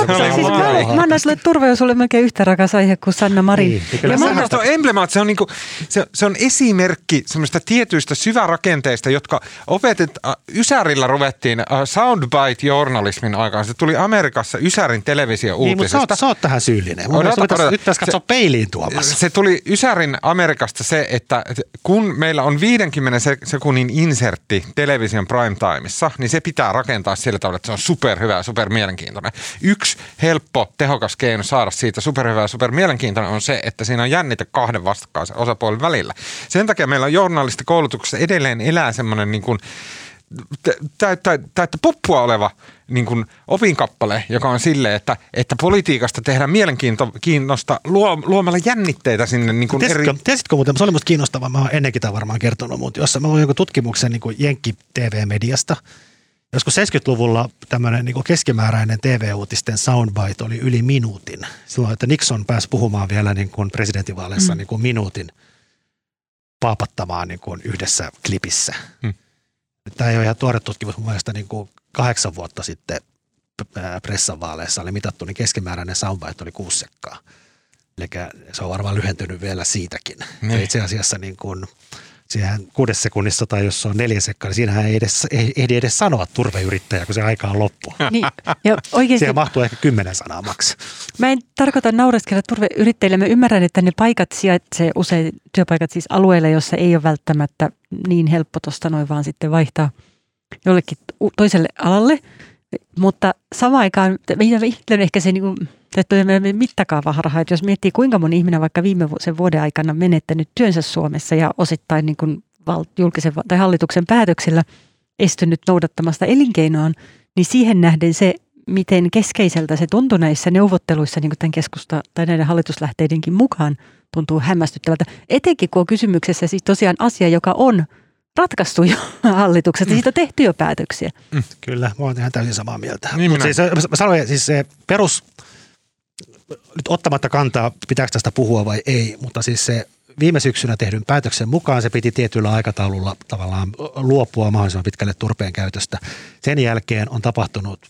C: Mä annan sulle turve on sulle melkein yhtä rakas aihe kuin Sanna Marin. Niin,
A: ja on emblemaat, se on, niinku, se, se on esimerkki semmoista tietyistä syvärakenteista, jotka opetet, äh, Ysärillä ruvettiin äh, soundbite-journalismin aikaan. Se tuli Amerikassa Ysärin televisio-uutisesta.
B: Niin, mutta sä oot, sä oot tähän syyllinen. Mun odota, odota, nyt tässä katsoa peiliin tuomassa.
A: Se tuli Ysärin Amerikasta se, että kun meillä on 50 sekunnin insertti television primetimeissa, niin se pitää rakentaa sillä tavalla, että se on superhyvä ja mielenkiintoinen. Yksi helppo, tehokas keino saada siitä superhyvä ja supermielenkiintoinen on se, että siinä on jännite kahden vastakkaisen osapuolen välillä. Sen takia meillä on journalistikoulutuksessa edelleen elää semmoinen niin kuin täyttä, täyttä puppua oleva niin kuin opinkappale, joka on sille, että, että politiikasta tehdään mielenkiinnosta luo, luomalla jännitteitä sinne niin kuin
B: tiesitkö, eri... Tiesitkö muuten, se oli musta kiinnostavaa, mä oon ennenkin tämä varmaan kertonut, mutta jossa mä luin jonkun tutkimuksen niin kuin Jenkki TV-mediasta, Joskus 70-luvulla tämmöinen niin keskimääräinen TV-uutisten soundbite oli yli minuutin. Silloin, että Nixon pääsi puhumaan vielä niin kuin presidentinvaaleissa mm. niin kuin minuutin paapattamaan niin kuin yhdessä klipissä. Mm. Tämä ei ole ihan tuore tutkimus mun mielestä niin kuin kahdeksan vuotta sitten pressanvaaleissa oli mitattu, niin keskimääräinen soundbite oli kuusi sekkaa. Eli se on varmaan lyhentynyt vielä siitäkin. Niin. Itse asiassa niin kuin, siihen kuudes sekunnissa tai jos se on neljä sekkaa, niin siinähän ei edes, ei, ehdi edes sanoa turveyrittäjä, kun se aika on loppu. (laughs) Niin, ja oikeasti, Siihen mahtuu ehkä kymmenen sanaa maks.
C: Mä en tarkoita naureskella turveyrittäjille. Mä ymmärrän, että ne paikat sijaitsee usein työpaikat siis alueilla, jossa ei ole välttämättä niin helppo tuosta noin vaan sitten vaihtaa jollekin toiselle alalle. Mutta samaan aikaan, mitä ehkä se niin kuin, mittakaava harha, että jos miettii kuinka moni ihminen vaikka viime sen vuoden aikana menettänyt työnsä Suomessa ja osittain niin kuin val, julkisen tai hallituksen päätöksellä estynyt noudattamasta elinkeinoaan, niin siihen nähden se, miten keskeiseltä se tuntui näissä neuvotteluissa niin kuin tämän keskusta tai näiden hallituslähteidenkin mukaan, tuntuu hämmästyttävältä. Etenkin kun on kysymyksessä siis tosiaan asia, joka on ratkaistu jo (laughs) hallitukset, mm. siitä on tehty jo päätöksiä.
B: Mm. Kyllä, mä oon ihan täysin samaa mieltä. Niin Mutta siis, mä sanoin, siis se perus nyt ottamatta kantaa, pitääkö tästä puhua vai ei, mutta siis se viime syksynä tehdyn päätöksen mukaan se piti tietyllä aikataululla tavallaan luopua mahdollisimman pitkälle turpeen käytöstä. Sen jälkeen on tapahtunut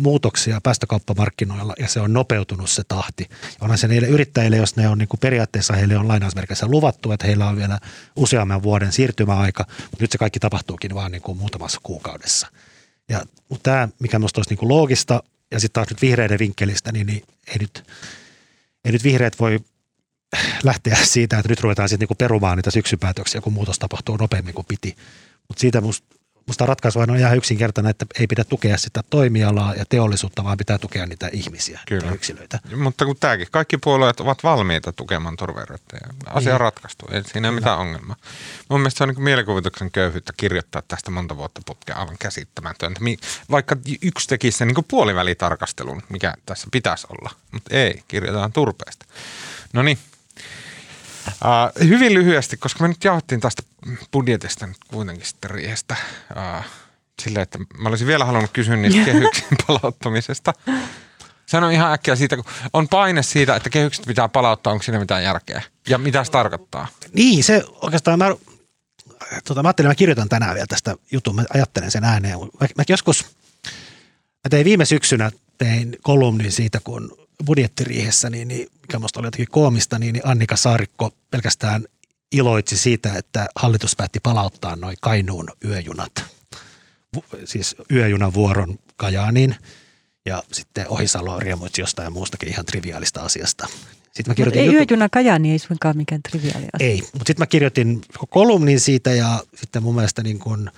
B: muutoksia päästökauppamarkkinoilla ja se on nopeutunut se tahti. Onhan se niille yrittäjille, jos ne on niin kuin periaatteessa heille on lainausmerkeissä luvattu, että heillä on vielä useamman vuoden siirtymäaika, mutta nyt se kaikki tapahtuukin vaan niin kuin muutamassa kuukaudessa. Ja, tämä, mikä minusta olisi niin kuin loogista, ja sitten taas nyt vihreiden vinkkelistä, niin, niin ei, nyt, ei nyt vihreät voi lähteä siitä, että nyt ruvetaan sitten niinku perumaan niitä syksypäätöksiä, kun muutos tapahtuu nopeammin kuin piti. Mutta siitä musta Musta ratkaisu on ihan yksinkertainen, että ei pidä tukea sitä toimialaa ja teollisuutta, vaan pitää tukea niitä ihmisiä Kyllä. ja yksilöitä.
A: Mutta kun tämäkin, kaikki puolueet ovat valmiita tukemaan turveyrittäjää. Asia niin. on ratkaistu, ei siinä ole mitään ongelmaa. Mun mielestä se on niin mielikuvituksen köyhyyttä kirjoittaa tästä monta vuotta putkea aivan käsittämätöntä. Vaikka yksi tekisi sen niin puolivälitarkastelun, mikä tässä pitäisi olla, mutta ei, kirjoitetaan turpeesta. No niin, Uh, hyvin lyhyesti, koska me nyt jauhattiin tästä budjetista nyt kuitenkin sitten riihestä uh, silleen, että mä olisin vielä halunnut kysyä niistä (laughs) kehyksien palauttamisesta. Sano ihan äkkiä siitä, kun on paine siitä, että kehykset pitää palauttaa, onko siinä mitään järkeä? Ja mitä se tarkoittaa?
B: Niin, se oikeastaan mä, tota, mä ajattelin, mä kirjoitan tänään vielä tästä jutun, mä ajattelen sen ääneen. Mä, mä joskus, mä tein viime syksynä, tein kolumnin siitä, kun budjettiriihessä, niin, niin mikä minusta oli jotenkin koomista, niin, niin Annika Saarikko pelkästään iloitsi siitä, että hallitus päätti palauttaa noin Kainuun yöjunat, siis yöjunavuoron Kajaaniin ja sitten Ohisalo riemuitsi jostain muustakin ihan triviaalista asiasta.
C: Sitten mä kirjoitin ei jutu... yöjuna Kajaani ei suinkaan mikään triviaali asia.
B: Ei, mutta sitten mä kirjoitin kolumnin siitä ja sitten mun mielestä niin kuin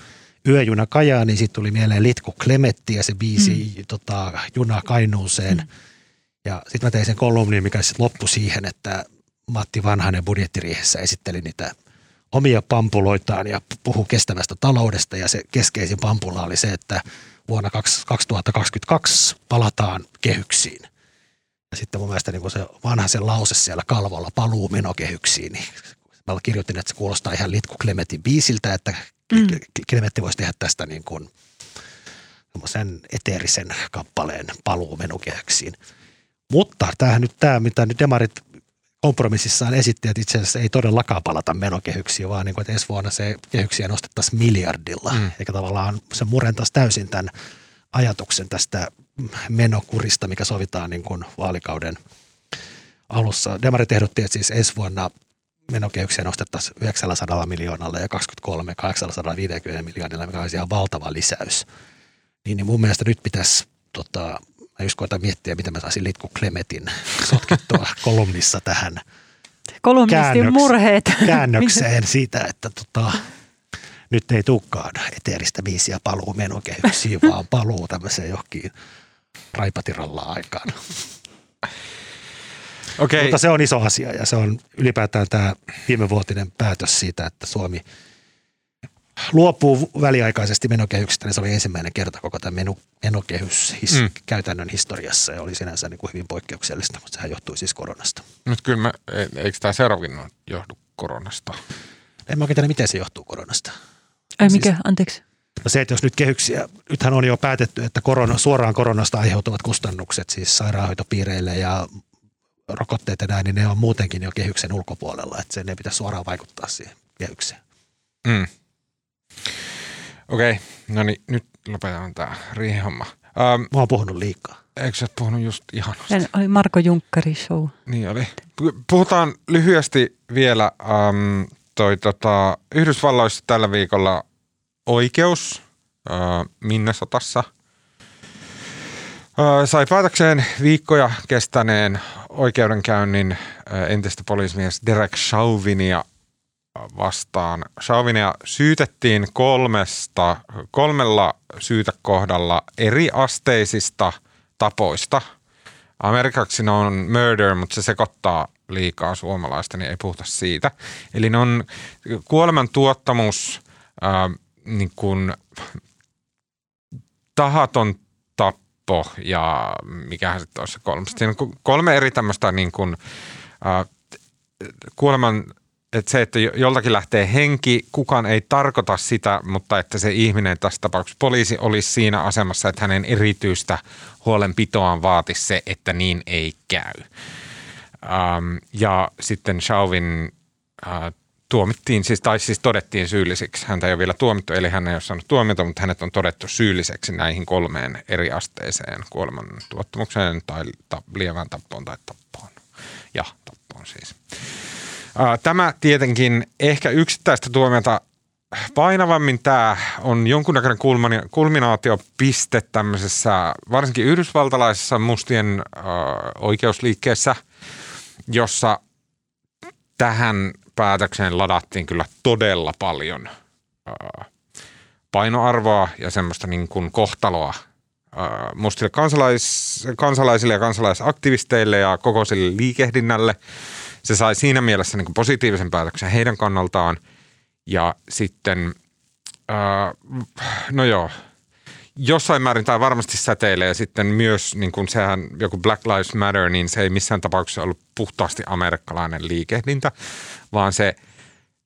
B: yöjuna Kajaani, sitten tuli mieleen Litku Klemetti ja se biisi mm. tota, Juna Kainuuseen. Mm ja sitten mä tein sen kolumnin, mikä sitten loppui siihen, että Matti Vanhanen budjettiriihessä esitteli niitä omia pampuloitaan ja puhui kestävästä taloudesta ja se keskeisin pampula oli se, että vuonna 2022 palataan kehyksiin. Ja sitten mun mielestä niin se vanha se lause siellä kalvolla paluu menokehyksiin, niin mä kirjoitin, että se kuulostaa ihan Litku Klemetin biisiltä, että mm. Klemetti voisi tehdä tästä niin kuin sen eteerisen kappaleen paluu menokehyksiin. Mutta tämähän nyt tämä, mitä nyt demarit kompromississaan esitti, että itse asiassa ei todellakaan palata menokehyksiin, vaan niin kuin, että ensi vuonna se kehyksiä nostettaisiin miljardilla. Mm. Eikä tavallaan se murentaisi täysin tämän ajatuksen tästä menokurista, mikä sovitaan niin kuin vaalikauden alussa. Demarit ehdotti, että siis ensi vuonna menokehyksiä nostettaisiin 900 miljoonalla ja 23 850 miljoonalla, mikä olisi ihan valtava lisäys. Niin, niin mun mielestä nyt pitäisi tota, Mä just koitan miettiä, miten mä saisin Litku Klemetin sotkettua (laughs) kolumnissa tähän
C: Kolumnistin murheet. (laughs)
B: käännökseen siitä, että tota, nyt ei tulekaan eteeristä biisiä paluu menokehyksiin, (laughs) vaan paluu tämmöiseen johonkin raipatiralla aikaan. Okay. Mutta se on iso asia ja se on ylipäätään tämä viimevuotinen päätös siitä, että Suomi – luopuu väliaikaisesti menokehyksestä, niin se oli ensimmäinen kerta koko tämä menu, menokehys his, mm. käytännön historiassa ja oli sinänsä niin kuin hyvin poikkeuksellista, mutta sehän johtui siis koronasta.
A: Nyt kyllä, mä, e, eikö tämä seuraavakin johdu koronasta?
B: En mä oikein tiedä, miten se johtuu koronasta.
C: Ai siis, mikä, anteeksi?
B: No se, että jos nyt kehyksiä, nythän on jo päätetty, että korona, suoraan koronasta aiheutuvat kustannukset siis sairaanhoitopiireille ja rokotteet ja näin, niin ne on muutenkin jo kehyksen ulkopuolella, että sen ei pitäisi suoraan vaikuttaa siihen kehykseen.
A: Mm. Okei, okay. no niin, nyt lopetetaan tämä riihomma. Um,
B: Mä oon puhunut liikaa.
A: eikö sä puhunut just ihanasti?
C: Se oli Marko Junkkari show.
A: Niin oli. Puhutaan lyhyesti vielä um, toi, tota, Yhdysvalloissa tällä viikolla oikeus uh, Minnesotassa uh, sai päätökseen viikkoja kestäneen oikeudenkäynnin uh, entistä poliisimies Derek Chauvinia vastaan. Chauvinia syytettiin kolmesta, kolmella syytekohdalla eri asteisista tapoista. Amerikaksi ne on murder, mutta se sekoittaa liikaa suomalaista, niin ei puhuta siitä. Eli ne on kuoleman tuottamus, äh, niin kuin tahaton tappo ja mikähän sitten olisi se kolmas. Siinä on kolme eri tämmöistä niin kuin, äh, kuoleman että se, että joltakin lähtee henki, kukaan ei tarkoita sitä, mutta että se ihminen tässä tapauksessa, poliisi olisi siinä asemassa, että hänen erityistä huolenpitoaan vaatisi se, että niin ei käy. Ähm, ja sitten Chauvin äh, tuomittiin, siis, tai siis todettiin syylliseksi. Häntä ei ole vielä tuomittu, eli hän ei ole saanut tuomita, mutta hänet on todettu syylliseksi näihin kolmeen eri asteeseen kuoleman tuottamukseen tai ta- lievään tappoon tai tappoon. Ja tappoon siis. Tämä tietenkin ehkä yksittäistä tuomiota. Painavammin tämä on jonkunnäköinen kulminaatiopiste tämmöisessä varsinkin yhdysvaltalaisessa mustien äh, oikeusliikkeessä, jossa tähän päätökseen ladattiin kyllä todella paljon painoarvoa ja semmoista niin kuin kohtaloa mustille kansalais, kansalaisille ja kansalaisaktivisteille ja koko sille liikehdinnälle – se sai siinä mielessä niin positiivisen päätöksen heidän kannaltaan. Ja sitten, ää, no joo, jossain määrin tämä varmasti säteilee sitten myös niin kuin sehän joku Black Lives Matter, niin se ei missään tapauksessa ollut puhtaasti amerikkalainen liikehdintä, vaan se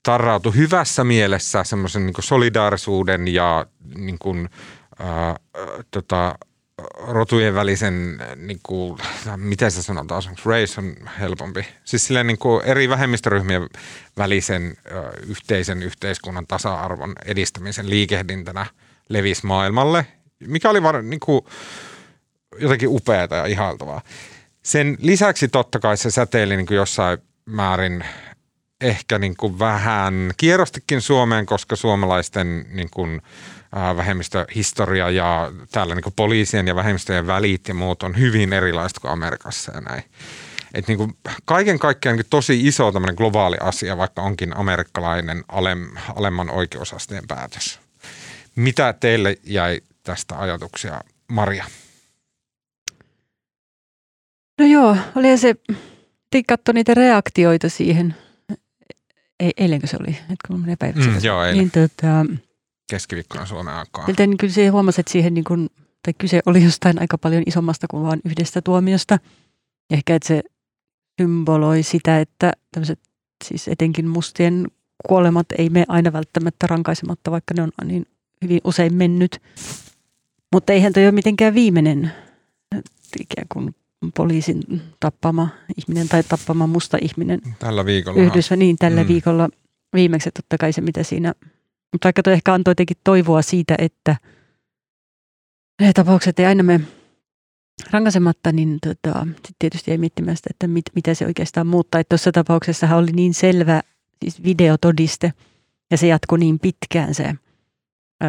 A: tarrautui hyvässä mielessä semmoisen niin solidaarisuuden ja niin kuin, ää, tota, rotujen välisen, niin kuin, miten se sanotaan, onko race on helpompi? Siis silleen niin kuin eri vähemmistöryhmien välisen yhteisen yhteiskunnan tasa-arvon edistämisen liikehdintänä levisi maailmalle, mikä oli var, niin kuin, jotenkin upeaa ja ihailtavaa. Sen lisäksi totta kai se säteili niin kuin jossain määrin ehkä niin kuin vähän kierrostikin Suomeen, koska suomalaisten niin kuin, vähemmistöhistoria ja täällä niin poliisien ja vähemmistöjen välit ja muut on hyvin erilaista kuin Amerikassa ja näin. Et niin kuin kaiken kaikkiaan niin tosi iso tämmöinen globaali asia, vaikka onkin amerikkalainen alem, alemman oikeusasteen päätös. Mitä teille jäi tästä ajatuksia, Maria?
C: No joo, oli se, katso niitä reaktioita siihen, ei, eilenkö se oli, että kun menee
A: mm, Joo, eilen.
C: Niin, tota,
A: keskiviikkona Suomen aikaa.
C: Joten niin kyllä se huomasi, että siihen niin kuin, tai kyse oli jostain aika paljon isommasta kuin vain yhdestä tuomiosta. Ehkä että se symboloi sitä, että tämmöiset siis etenkin mustien kuolemat ei mene aina välttämättä rankaisematta, vaikka ne on niin hyvin usein mennyt. Mutta eihän toi ole mitenkään viimeinen ikään kuin poliisin tappama ihminen tai tappama musta ihminen.
A: Tällä viikolla.
C: Yhdessä, niin tällä mm. viikolla viimeksi totta kai se, mitä siinä mutta vaikka toi ehkä antoi jotenkin toivoa siitä, että ne tapaukset ei aina me rankaisematta, niin tota, sit tietysti ei miettimään sitä, että mit, mitä se oikeastaan muuttaa. Että tuossa tapauksessa oli niin selvä siis videotodiste ja se jatkui niin pitkään se,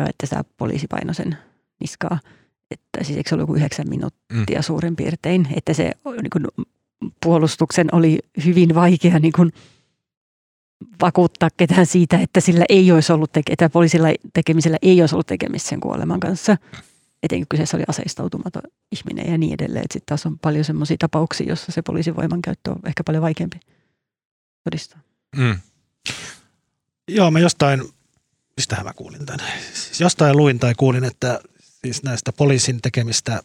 C: että tämä poliisi painoi sen niskaa. Että siis eikö se ollut joku yhdeksän minuuttia mm. suurin piirtein, että se niin kuin, puolustuksen oli hyvin vaikea niin kuin, vakuuttaa ketään siitä, että sillä ei olisi ollut, teke- että poliisilla tekemisellä ei olisi ollut tekemistä sen kuoleman kanssa. Etenkin kyseessä oli aseistautumaton ihminen ja niin edelleen. Sitten taas on paljon sellaisia tapauksia, jossa se poliisin voimankäyttö on ehkä paljon vaikeampi todistaa. Mm.
B: Joo, mä jostain, mistähän mä kuulin tämän? Siis jostain luin tai kuulin, että siis näistä poliisin tekemistä,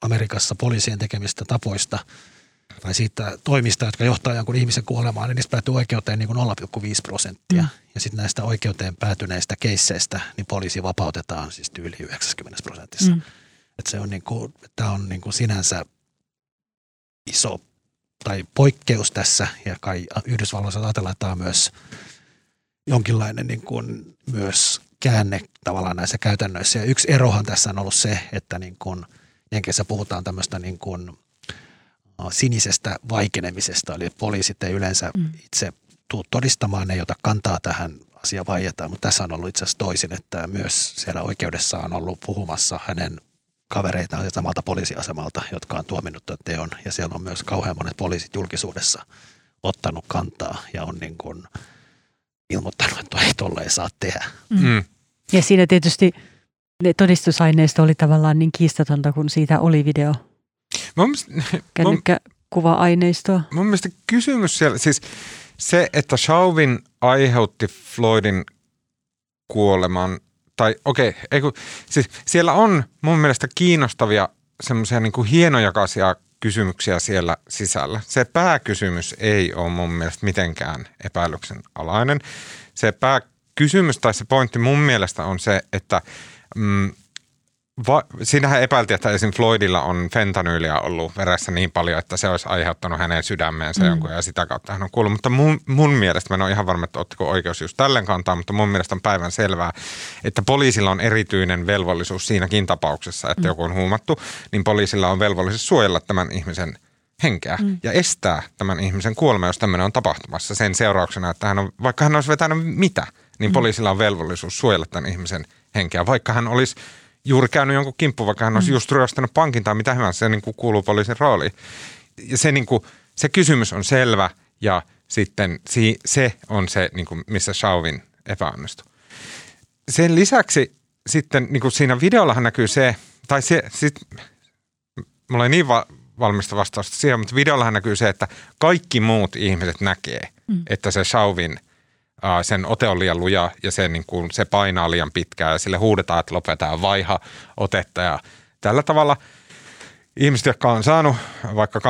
B: Amerikassa poliisien tekemistä tapoista, tai siitä toimista, jotka johtaa jonkun ihmisen kuolemaan, niin niistä päätyy oikeuteen niin kuin 0,5 prosenttia. Mm. Ja sitten näistä oikeuteen päätyneistä keisseistä, niin poliisi vapautetaan siis yli 90 prosentissa. Mm. Et se on, niin kuin, tämä on niin kuin sinänsä iso tai poikkeus tässä, ja kai Yhdysvalloissa ajatellaan, että tämä on myös jonkinlainen niin kuin myös käänne tavallaan näissä käytännöissä. Ja yksi erohan tässä on ollut se, että niin kuin Jenkeissä puhutaan tämmöistä niin kuin sinisestä vaikenemisesta, eli poliisit ei yleensä mm. itse tuu todistamaan, ne ei ota kantaa tähän asia vaietaan, mutta tässä on ollut itse asiassa toisin, että myös siellä oikeudessa on ollut puhumassa hänen kavereitaan samalta poliisiasemalta, jotka on tuominnut tämän teon, ja siellä on myös kauhean monet poliisit julkisuudessa ottanut kantaa ja on niin kuin ilmoittanut, että ei tolle ei saa tehdä.
C: Mm. Ja siinä tietysti todistusaineisto oli tavallaan niin kiistatonta, kun siitä oli video. (laughs) Kännykkäkuva-aineistoa.
A: Mun mielestä kysymys siellä, siis se, että Chauvin aiheutti Floydin kuoleman, tai okei, okay, siis siellä on mun mielestä kiinnostavia semmoisia niin kuin hienojakaisia kysymyksiä siellä sisällä. Se pääkysymys ei ole mun mielestä mitenkään epäilyksen alainen. Se pääkysymys tai se pointti mun mielestä on se, että mm, Va, siinähän epäiltiin, että esim. Floydilla on fentanyyliä ollut veressä niin paljon, että se olisi aiheuttanut hänen sydämeensä mm. jonkun ja sitä kautta hän on kuullut. Mutta mun, mun mielestä, mä en ole ihan varma, että ottiko oikeus just tällen kantaa, mutta mun mielestä on päivän selvää, että poliisilla on erityinen velvollisuus siinäkin tapauksessa, että mm. joku on huumattu, niin poliisilla on velvollisuus suojella tämän ihmisen henkeä mm. ja estää tämän ihmisen kuolema, jos tämmöinen on tapahtumassa sen seurauksena, että hän on, vaikka hän olisi vetänyt mitä, niin mm. poliisilla on velvollisuus suojella tämän ihmisen henkeä, vaikka hän olisi juuri käynyt jonkun kimppu, vaikka hän olisi mm. just ryöstänyt pankin tai mitä hyvänsä, se niin kuin kuuluu poliisin rooliin. Ja se, niin kuin, se kysymys on selvä ja sitten si, se on se, niin kuin, missä Chauvin epäonnistui. Sen lisäksi sitten niin kuin siinä videollahan näkyy se, tai se, sit, mulla ei niin va- valmista vastausta siihen, mutta videollahan näkyy se, että kaikki muut ihmiset näkee, mm. että se Chauvin – sen ote on liian luja ja se, niin kuin, se painaa liian pitkään ja sille huudetaan, että lopetetaan vaiha otetta ja tällä tavalla ihmiset, jotka on saanut vaikka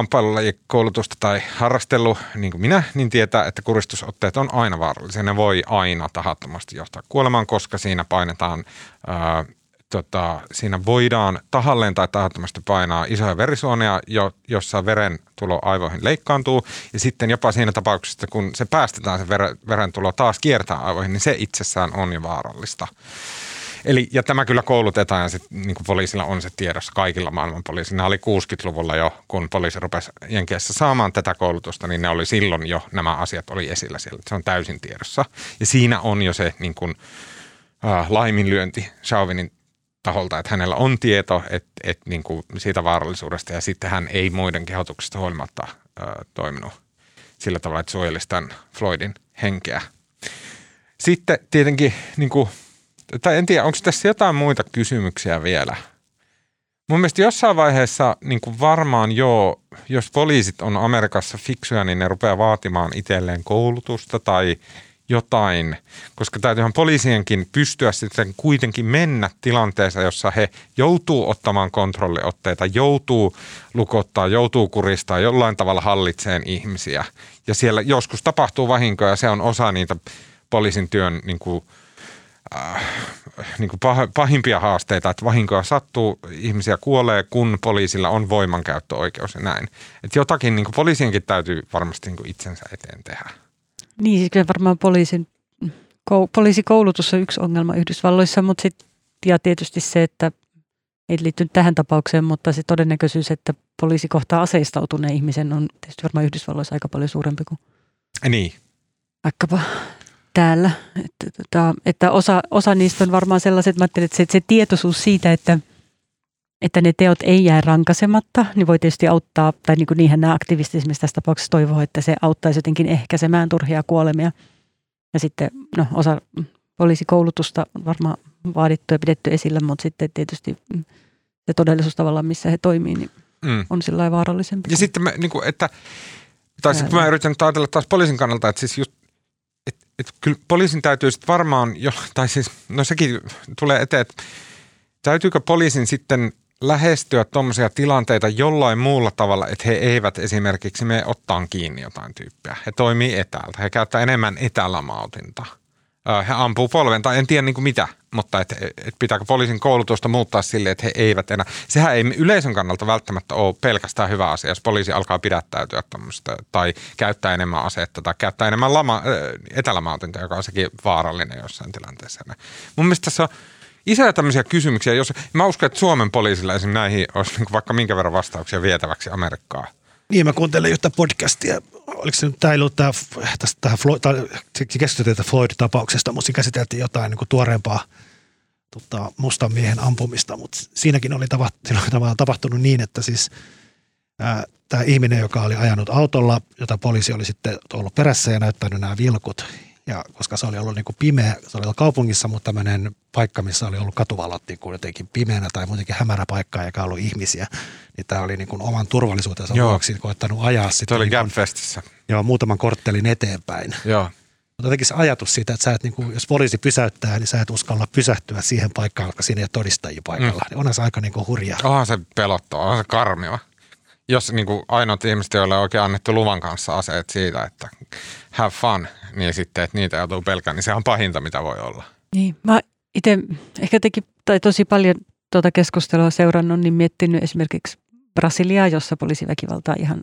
A: koulutusta tai harrastellut, niin kuin minä, niin tietää, että kuristusotteet on aina vaarallisia. Ne voi aina tahattomasti johtaa kuolemaan, koska siinä painetaan ää, tota, siinä voidaan tahalleen tai tahattomasti painaa isoja verisuonia, jo, jossa veren tulo aivoihin leikkaantuu. Ja sitten jopa siinä tapauksessa, kun se päästetään se veren, verentulo taas kiertää aivoihin, niin se itsessään on jo vaarallista. Eli, ja tämä kyllä koulutetaan ja sit, niin kuin poliisilla on se tiedossa kaikilla maailman poliisilla. oli 60-luvulla jo, kun poliisi rupesi Jenkeissä saamaan tätä koulutusta, niin ne oli silloin jo, nämä asiat oli esillä siellä. Se on täysin tiedossa. Ja siinä on jo se niin kuin, äh, laiminlyönti Chauvinin taholta, että hänellä on tieto että, että niin kuin siitä vaarallisuudesta ja sitten hän ei muiden kehotuksesta huolimatta ö, toiminut sillä tavalla, että suojelisi tämän Floydin henkeä. Sitten tietenkin, niin kuin, tai en tiedä, onko tässä jotain muita kysymyksiä vielä? Mun mielestä jossain vaiheessa niin kuin varmaan joo, jos poliisit on Amerikassa fiksuja, niin ne rupeaa vaatimaan itselleen koulutusta tai – jotain, koska täytyyhän poliisienkin pystyä sitten kuitenkin mennä tilanteessa, jossa he joutuu ottamaan kontrolliotteita, joutuu lukottaa, joutuu kuristaa, jollain tavalla hallitseen ihmisiä. Ja siellä joskus tapahtuu vahinkoja ja se on osa niitä poliisin työn niin kuin, äh, niin kuin pah, pahimpia haasteita, että vahinkoja sattuu, ihmisiä kuolee, kun poliisilla on voimankäyttöoikeus ja näin. Että jotakin niin kuin poliisienkin täytyy varmasti niin kuin itsensä eteen tehdä.
C: Niin, siis kyllä varmaan poliisin, kou, poliisikoulutus on yksi ongelma Yhdysvalloissa, mutta sit, ja tietysti se, että ei liittynyt tähän tapaukseen, mutta se todennäköisyys, että poliisi kohtaa aseistautuneen ihmisen on tietysti varmaan Yhdysvalloissa aika paljon suurempi kuin
A: niin.
C: vaikkapa täällä. Että, tota, että osa, osa niistä on varmaan sellaiset, mä että se, se tietoisuus siitä, että – että ne teot ei jää rankasematta, niin voi tietysti auttaa, tai niin kuin niinhän nämä aktivistit esimerkiksi tässä tapauksessa toivoo, että se auttaisi jotenkin ehkäisemään turhia kuolemia. Ja sitten no, osa poliisikoulutusta on varmaan vaadittu ja pidetty esillä, mutta sitten tietysti se todellisuus tavallaan, missä he toimii, niin mm. on sillä vaarallisempi.
A: Ja sitten mä, niin kuin, että, tai sitten mä yritän ajatella taas poliisin kannalta, että siis just et, et kyllä poliisin täytyy sitten varmaan, jo, tai siis, no sekin tulee eteen, että täytyykö poliisin sitten lähestyä tuommoisia tilanteita jollain muulla tavalla, että he eivät esimerkiksi me ottaa kiinni jotain tyyppiä. He toimii etäältä. He käyttää enemmän etälamautinta. He ampuu polven tai en tiedä niin kuin mitä, mutta et, et pitääkö poliisin koulutusta muuttaa sille, että he eivät enää. Sehän ei yleisön kannalta välttämättä ole pelkästään hyvä asia, jos poliisi alkaa pidättäytyä tämmöistä tai käyttää enemmän asetta tai käyttää enemmän lama, etälamautinta, joka on sekin vaarallinen jossain tilanteessa. Mun mielestä tässä on isoja tämmöisiä kysymyksiä. Jos, mä uskon, että Suomen poliisilla esimerkiksi näihin olisi niin vaikka minkä verran vastauksia vietäväksi Amerikkaan.
B: Niin, mä kuuntelin yhtä podcastia. Oliko se nyt tämä ollut tämä, tästä, tähän Floyd, keskusteltiin Floyd-tapauksesta, mutta siinä käsiteltiin jotain niin kuin tuoreempaa tota, mustan miehen ampumista, mutta siinäkin oli tapahtunut niin, että siis ää, tämä ihminen, joka oli ajanut autolla, jota poliisi oli sitten ollut perässä ja näyttänyt nämä vilkut, ja koska se oli ollut niin kuin pimeä, se oli ollut kaupungissa, mutta tämmöinen paikka, missä oli ollut katuvalot niin kuin jotenkin pimeänä tai muutenkin hämärä paikka eikä ollut ihmisiä, niin tämä oli niin kuin oman turvallisuutensa joo. vuoksi koettanut ajaa
A: sitten. Se oli niin Gapfestissä.
B: Joo, muutaman korttelin eteenpäin.
A: Joo.
B: Mutta jotenkin se ajatus siitä, että sä et, niin kuin, jos poliisi pysäyttää, niin sä et uskalla pysähtyä siihen paikkaan, koska siinä ei ole todistajia paikalla. Mm. Niin onhan se aika niin kuin hurjaa.
A: Onhan se pelottava, onhan se karmiva. Jos niin kuin ainoat ihmiset, joille on oikein annettu luvan kanssa aseet siitä, että have fun, niin sitten, että niitä joutuu pelkään, niin se on pahinta, mitä voi olla.
C: Niin, mä itse ehkä teki, tai tosi paljon tuota keskustelua seurannut, niin miettinyt esimerkiksi Brasiliaa, jossa poliisiväkivaltaa ihan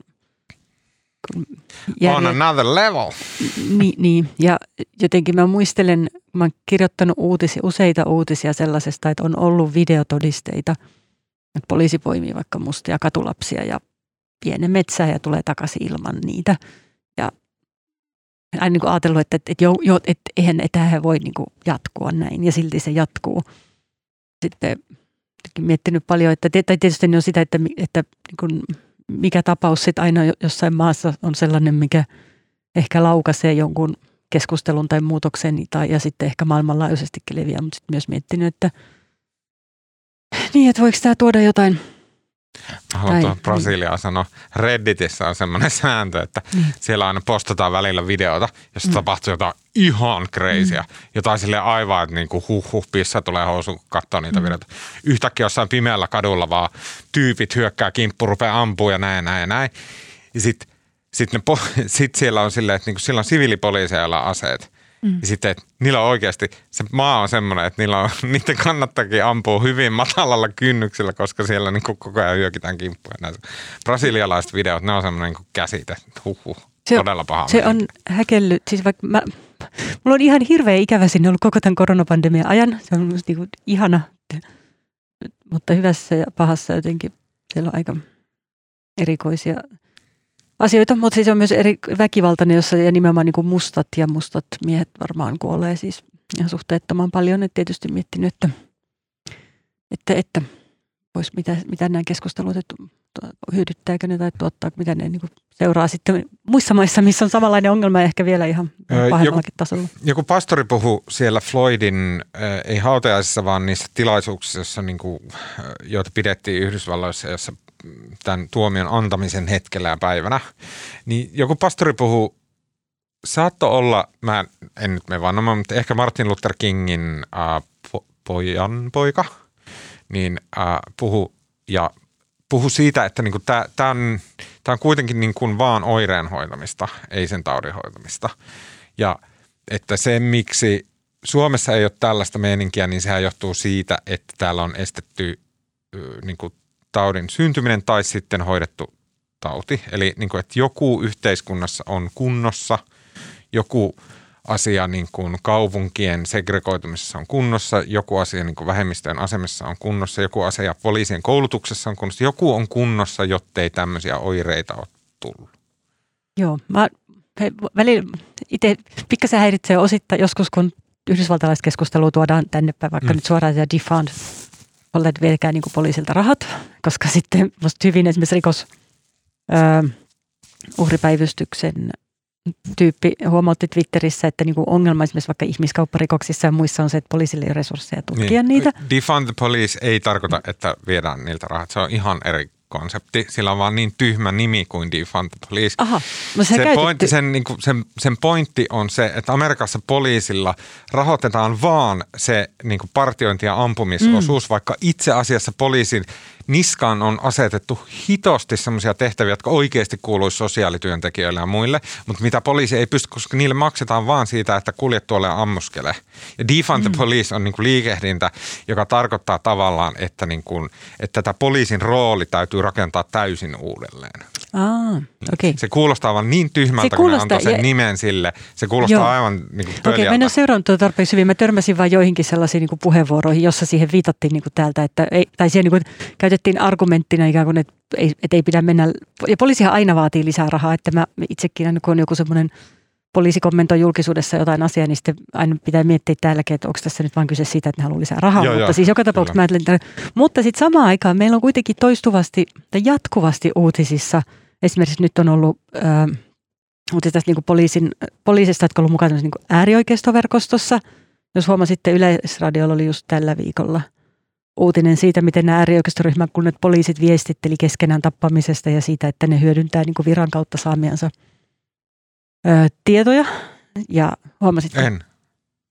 A: Järje... On another level.
C: Niin, niin, ja jotenkin mä muistelen, mä oon kirjoittanut uutisia, useita uutisia sellaisesta, että on ollut videotodisteita, että poliisi poimii vaikka mustia katulapsia ja pienen metsää ja tulee takaisin ilman niitä. Aina niin kuin ajatellut, että, että, jo, jo, että eihän tämä voi niin kuin jatkua näin ja silti se jatkuu. Sitten miettinyt paljon, että tai tietysti on sitä, että, että niin kuin, mikä tapaus sitten aina jossain maassa on sellainen, mikä ehkä laukaisee jonkun keskustelun tai muutoksen tai, ja sitten ehkä maailmanlaajuisestikin leviää, mutta sitten myös miettinyt, että niin, että voiko tämä tuoda jotain
A: Haluan tuohon Brasiliaan niin. sanoa. Redditissä on semmoinen sääntö, että mm. siellä aina postataan välillä videota, jossa mm. tapahtuu jotain ihan crazyä. Mm. Jotain sille aivan, että niinku huh huh pissa tulee housu, kun katsoo niitä mm. videoita. Yhtäkkiä jossain pimeällä kadulla vaan tyypit hyökkää kimppu, rupeaa ampua ja näin näin ja näin. Ja sitten sit (laughs) sit siellä on silleen, että niinku siellä on siviilipoliiseilla aseet. Mm. Ja sitten, että niillä on oikeasti, se maa on semmoinen, että niillä on, (laughs) niiden kannattakin ampua hyvin matalalla kynnyksellä, koska siellä niin koko ajan hyökitään kimppuja. Nämä brasilialaiset videot, ne on semmoinen niin käsite, huhhuh, se, todella paha.
C: Se on häkellyt, siis vaikka mä, mulla on ihan hirveä ikävä sinne ollut koko tämän koronapandemian ajan. Se on musta niin ihana, mutta hyvässä ja pahassa jotenkin siellä on aika erikoisia asioita, mutta siis on myös eri väkivaltainen, jossa ja nimenomaan niin kuin mustat ja mustat miehet varmaan kuolee siis ihan suhteettoman paljon. Et tietysti miettinyt, että, että, että vois, mitä, mitä nämä keskustelut, että hyödyttääkö ne tai tuottaako, mitä ne niin seuraa sitten muissa maissa, missä on samanlainen ongelma ja ehkä vielä ihan pahemmallakin tasolla.
A: Joku pastori puhui siellä Floydin, ei hautajaisissa, vaan niissä tilaisuuksissa, jossa, niin kuin, joita pidettiin Yhdysvalloissa, jossa tämän tuomion antamisen hetkellä ja päivänä, niin joku pastori puhuu, saatto olla, mä en nyt me vannomaan, mutta ehkä Martin Luther Kingin äh, po, pojan poika, niin äh, puhu ja puhu siitä, että niinku tämä on, on kuitenkin niinku vaan oireen hoitamista, ei sen taudin hoitamista. Ja että se, miksi Suomessa ei ole tällaista meininkiä, niin sehän johtuu siitä, että täällä on estetty niin kuin taudin syntyminen tai sitten hoidettu tauti. Eli niin kuin, että joku yhteiskunnassa on kunnossa, joku asia niin kuin kaupunkien segregoitumisessa on kunnossa, joku asia niin kuin vähemmistöjen asemassa on kunnossa, joku asia poliisien koulutuksessa on kunnossa, joku on kunnossa, jottei tämmöisiä oireita ole tullut.
C: Joo, mä välillä itse pikkasen häiritsee osittain joskus, kun yhdysvaltalaiskeskustelua tuodaan tänne päin, vaikka mm. nyt suoraan ja defund olleet vieläkään niin poliisilta rahat, koska (laughs) sitten musta hyvin esimerkiksi rikos ö, uhripäivystyksen tyyppi huomautti Twitterissä, että niin kuin ongelma esimerkiksi vaikka ihmiskaupparikoksissa ja muissa on se, että poliisille ei ole resursseja tutkia niin. niitä.
A: Defund the police ei tarkoita, että viedään niiltä rahat. Se on ihan eri konsepti. Sillä on vaan niin tyhmä nimi kuin defund the police.
C: Aha, no se,
A: se pointti, sen, niin kuin, sen, sen pointti on se, että Amerikassa poliisilla rahoitetaan vaan se niin kuin partiointi- ja ampumisosuus, mm. vaikka itse asiassa poliisin niskaan on asetettu hitosti semmoisia tehtäviä, jotka oikeasti kuuluisi sosiaalityöntekijöille ja muille, mutta mitä poliisi ei pysty, koska niille maksetaan vaan siitä, että kuljet tuolle ja ammuskele. Ja defund mm. the police on niin kuin liikehdintä, joka tarkoittaa tavallaan, että, niin kuin, että tätä poliisin rooli täytyy rakentaa täysin uudelleen.
C: Aa, okay.
A: Se kuulostaa vaan niin tyhmältä,
C: Se
A: kun ne
C: kuulostaa-
A: antaa sen
C: ja-
A: nimen sille. Se kuulostaa
C: Joo.
A: aivan niin kuin
C: Okei, mä en ole seurannut tuota tarpeeksi hyvin. Mä törmäsin vain joihinkin sellaisiin niin kuin puheenvuoroihin, jossa siihen viitattiin niin kuin täältä, että ei, tai siihen niin kuin käytettiin argumenttina ikään kuin, että ei, että ei pidä mennä, ja poliisihan aina vaatii lisää rahaa, että mä itsekin aina kun on joku semmoinen poliisi kommentoi julkisuudessa jotain asiaa, niin sitten aina pitää miettiä täälläkin, että onko tässä nyt vain kyse siitä, että ne haluaa lisää rahaa.
A: Joo,
C: mutta
A: joo,
C: siis joka tapauksessa mä ajattelen, että, mutta sitten samaan aikaan meillä on kuitenkin toistuvasti tai jatkuvasti uutisissa, esimerkiksi nyt on ollut ää, uutisia tästä niin poliisin, poliisista, jotka ollut mukana niin äärioikeistoverkostossa. Jos huomasitte, Yleisradiolla oli just tällä viikolla uutinen siitä, miten nämä äärioikeistoryhmän kunnet poliisit viestitteli keskenään tappamisesta ja siitä, että ne hyödyntää niin viran kautta saamiansa ö, tietoja. Ja huomasit,
A: En.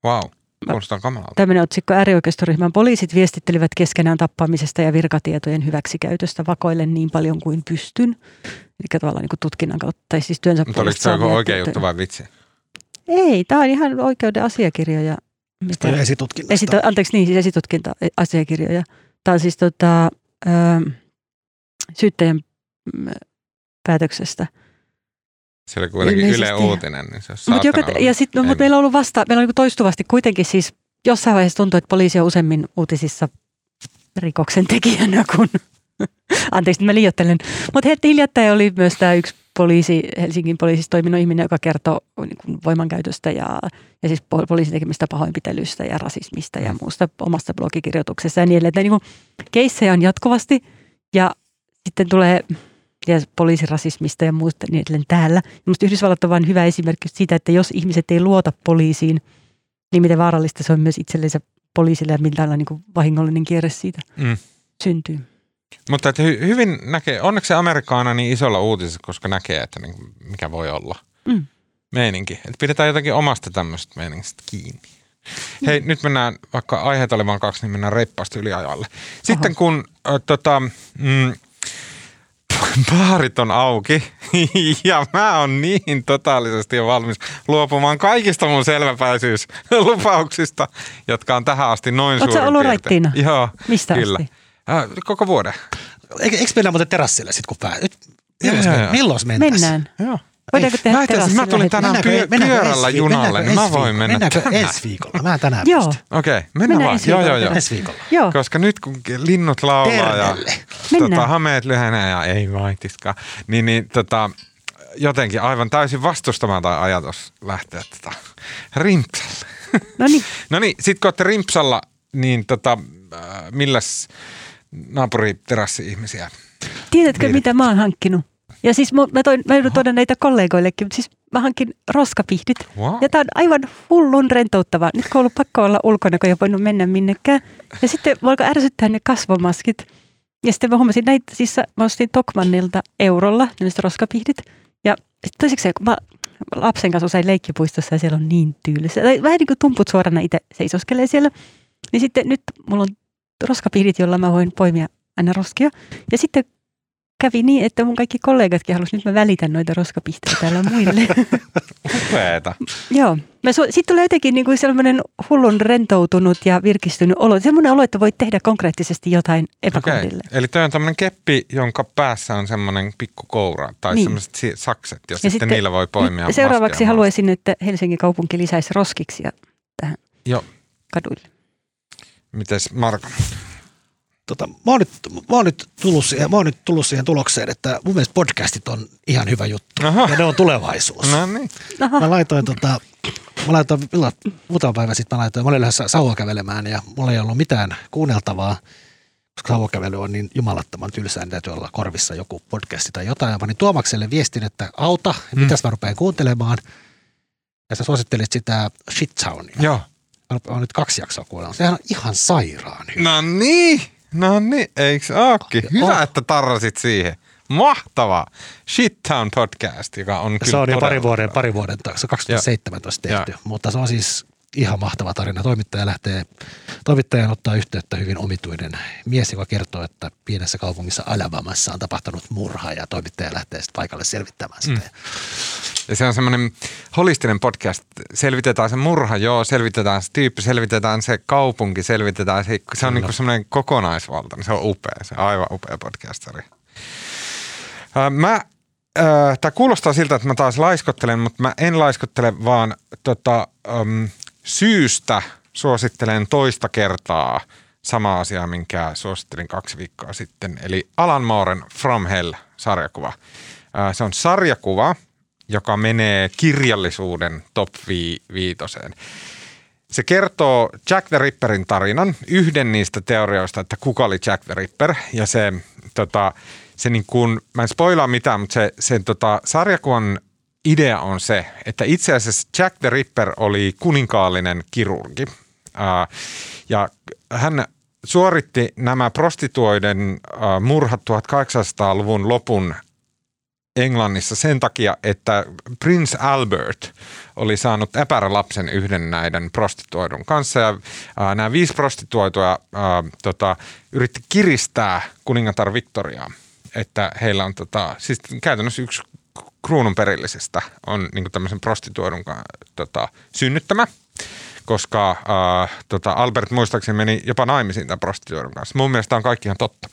A: Wow. Kuulostaa kamalalta.
C: tämmöinen otsikko äärioikeistoryhmän poliisit viestittelivät keskenään tappamisesta ja virkatietojen hyväksikäytöstä vakoillen niin paljon kuin pystyn. Eli tavallaan niin tutkinnan kautta, tai siis työnsä
A: Mutta oliko se
C: saamia
A: oikea
C: tietoja.
A: juttu vai vitsi?
C: Ei, tämä on ihan oikeuden asiakirjoja. Mitä?
B: Esitutkinnasta.
C: Esito, anteeksi, niin, siis esitutkinta-asiakirjoja. Tämä on siis tota, ö, syyttäjän mm, päätöksestä.
A: Se oli kuitenkin Yle. Uutinen, niin se olisi
C: Mut joka,
A: olla.
C: ja sit, no,
A: Ei
C: mut meillä on ollut vasta, meillä on niinku toistuvasti kuitenkin siis jossain vaiheessa tuntuu, että poliisi on useammin uutisissa rikoksen tekijänä kuin, (laughs) anteeksi, mä liioittelen. Mutta heti hiljattain oli myös tämä yksi poliisi, Helsingin poliisissa toiminut ihminen, joka kertoo niin voimankäytöstä ja, ja siis po- poliisin tekemistä pahoinpitelystä ja rasismista ja muusta omasta blogikirjoituksessa ja niin edelleen. Että niin keissejä on jatkuvasti ja sitten tulee ja poliisirasismista ja muusta niin edelleen täällä. Minusta Yhdysvallat on vain hyvä esimerkki siitä, että jos ihmiset ei luota poliisiin, niin miten vaarallista se on myös itsellensä poliisille ja millä niin vahingollinen kierre siitä
A: Mm.
C: syntyy.
A: Mutta että hy- hyvin näkee, onneksi Amerikka on niin isolla uutisessa, koska näkee, että niin, mikä voi olla
C: Mm.
A: meininki. Että pidetään jotakin omasta tämmöisestä meiningistä kiinni. Hei, nyt mennään, vaikka aiheet oli vain kaksi, niin mennään reippaasti yliajalle. Sitten kun äh, tota, mm, baarit on auki (laughs) ja mä oon niin totaalisesti jo valmis luopumaan kaikista mun selväpäisyyslupauksista, jotka on tähän asti noin
C: Oot
A: suurin
C: ollut
A: piirtein.
C: raittiina?
A: Joo,
C: Mistä
A: kyllä.
C: asti?
A: Äh, koko vuoden.
B: Eikö, eikö mennä muuten terassille sitten, kun pää... Milloin,
A: joo,
B: men,
A: joo.
B: milloin mentäisiin?
C: Mennään.
A: Joo.
C: Voidaanko tehdä
A: mä asiassa- mä tulin tänään pyö- pyörällä
B: ensi-
A: junalle, niin mä voin mennä
B: Mennäänkö
A: tänään.
B: ensi (laughs) viikolla? Mä tänään
C: Joo.
A: Okei, okay, mennään
C: Mennään
A: vaan. Joo, joo, joo.
B: Ensi viikolla.
C: Joo,
A: Koska nyt kun linnut laulaa ja
B: Tervelle.
C: Mennään.
A: tota, hameet lyhenee ja ei vaitiskaan, niin, niin tota, jotenkin aivan täysin vastustamaton ajatus lähteä tota, rimpsalle.
C: no niin. (laughs)
A: No niin, sit kun olette rimpsalla, niin tota, äh, milläs naapuriterassi-ihmisiä?
C: Tiedätkö,
A: Niin.
C: mitä mä oon hankkinut? Ja siis mä, mä, toin, mä joudun tuoda näitä kollegoillekin, mutta siis mä hankin roskapihdit.
A: Wow.
C: Ja tää on aivan hullun rentouttavaa. Nyt kun on ollut pakko olla ulkona, kun ei ole voinut mennä minnekään. Ja sitten voi alkaa ärsyttää ne kasvomaskit. Ja sitten mä huomasin näitä, siis mä ostin Tokmannilta eurolla ne roskapihdit. Ja sitten toiseksi kun mä lapsen kanssa usein leikkipuistossa ja siellä on niin tyylissä. Tai vähän niin kuin tumput suorana itse seisoskelee siellä. Niin sitten nyt mulla on roskapihdit, joilla mä voin poimia aina roskia. Ja sitten kävi niin, että mun kaikki kollegatkin halusivat, nyt mä välitän noita roskapihtejä täällä muille.
A: Upeeta. (laughs)
C: Joo. Sitten tulee jotenkin niin kuin sellainen hullun rentoutunut ja virkistynyt olo. Semmoinen olo, että voit tehdä konkreettisesti jotain epäkohdille.
A: eli toi on tämmöinen keppi, jonka päässä on semmoinen pikku koura tai
C: Niin.
A: semmoiset si- sakset, ja,
C: Ja
A: sitten,
C: sitten
A: niillä voi poimia
C: Seuraavaksi
A: maskeja
C: haluaisin, että Helsingin kaupunki lisäisi roskiksia tähän
A: Joo.
C: kaduille.
A: Mites Marko?
B: Tota, mä, oon nyt, mä, oon nyt tullut siihen, mä oon nyt tullut siihen tulokseen, että mun mielestä podcastit on ihan hyvä juttu.
A: Aha.
B: Ja ne on tulevaisuus.
A: No niin.
C: Aha,
B: Mä laitoin, tota, mä laitoin muutama päivä sitten mä laitoin, mä olin lähdössä sauva kävelemään ja mulla ei ollut mitään kuunneltavaa, koska sauvakävely on niin jumalattoman tylsää, niin täytyy olla korvissa joku podcasti tai jotain. Ja mä panin Tuomakselle viestin, että auta, mm. mitäs mä rupean kuuntelemaan. Ja sä suosittelit sitä Shit Townia.
A: Joo.
B: Mä oon nyt kaksi jaksoa kuunnellut. Sehän on ihan sairaan hyvä.
A: No niin. No niin, eiks ookin? Hyvä,
B: Oh.
A: että tarrasit siihen. Mahtavaa. Shit Town Podcast, joka on kyllä
B: se on jo pari vuoden, pari vuoden taakse, 2017
A: Joo.
B: tehty, mutta se on siis ihan mahtava tarina. Toimittaja lähtee, toimittajan ottaa yhteyttä hyvin omituinen mies, joka kertoo, että pienessä kaupungissa Alabamassa on tapahtunut murha ja toimittaja lähtee sitten paikalle selvittämään sitä. Mm.
A: Ja se on semmoinen holistinen podcast. Selvitetään se murha, joo, selvitetään se tyyppi, selvitetään se kaupunki, selvitetään se. Se on niin semmoinen kokonaisvaltainen, se on upea, se on aivan upea podcastari. Mä Tämä kuulostaa siltä, että mä taas laiskottelen, mutta mä en laiskottele, vaan tota, um, syystä suosittelen toista kertaa sama asia, minkä suosittelin kaksi viikkoa sitten. Eli Alan Mooren From Hell-sarjakuva. Se on sarjakuva, joka menee kirjallisuuden top viitoseen. Se kertoo Jack the Ripperin tarinan, yhden niistä teorioista, että kuka oli Jack the Ripper. Ja se, tota, se niin kuin, mä en spoilaa mitään, mutta se, sen tota, sarjakuvan idea on se, että itse asiassa Jack the Ripper oli kuninkaallinen kirurgi. Ja hän suoritti nämä prostituoiden murhat 1800-luvun lopun Englannissa sen takia, että Prince Albert oli saanut lapsen yhden näiden prostituoidun kanssa. Ja nämä viisi prostituoitua ää, tota, yritti kiristää kuningatar Victoriaa että heillä on tota, siis käytännössä yksi kruunun perillisestä on niin tämmöisen prostituoidun tota, synnyttämä, koska äh, tota Albert muistaakseni meni jopa naimisiin tämän prostituoidun kanssa. Mun mielestä on kaikki ihan totta.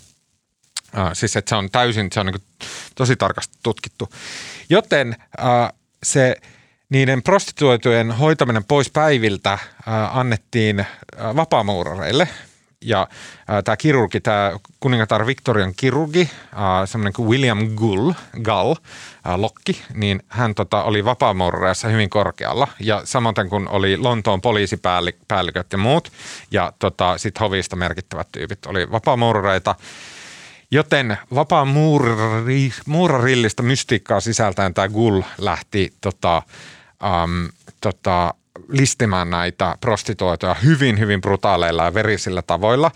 A: Äh, siis että se on täysin, se on niin tosi tarkasti tutkittu. Joten äh, se niiden prostituoitujen hoitaminen pois päiviltä äh, annettiin vapaamuurareille – ja äh, tämä kirurgi, tämä kuningatar Victorian kirurgi, äh, semmoinen kuin William Gull, Gull, äh, Lokki, niin hän tota, oli vapaamuurareissa hyvin korkealla. Ja samoin kuin oli Lontoon poliisipäälliköt ja muut, ja tota, sitten hovista merkittävät tyypit oli vapaamuurareita. Joten vapaamuurarillista mystiikkaa sisältäen tämä Gull lähti tota, um, tota, listimään näitä prostituoituja hyvin, hyvin brutaaleilla ja verisillä tavoilla.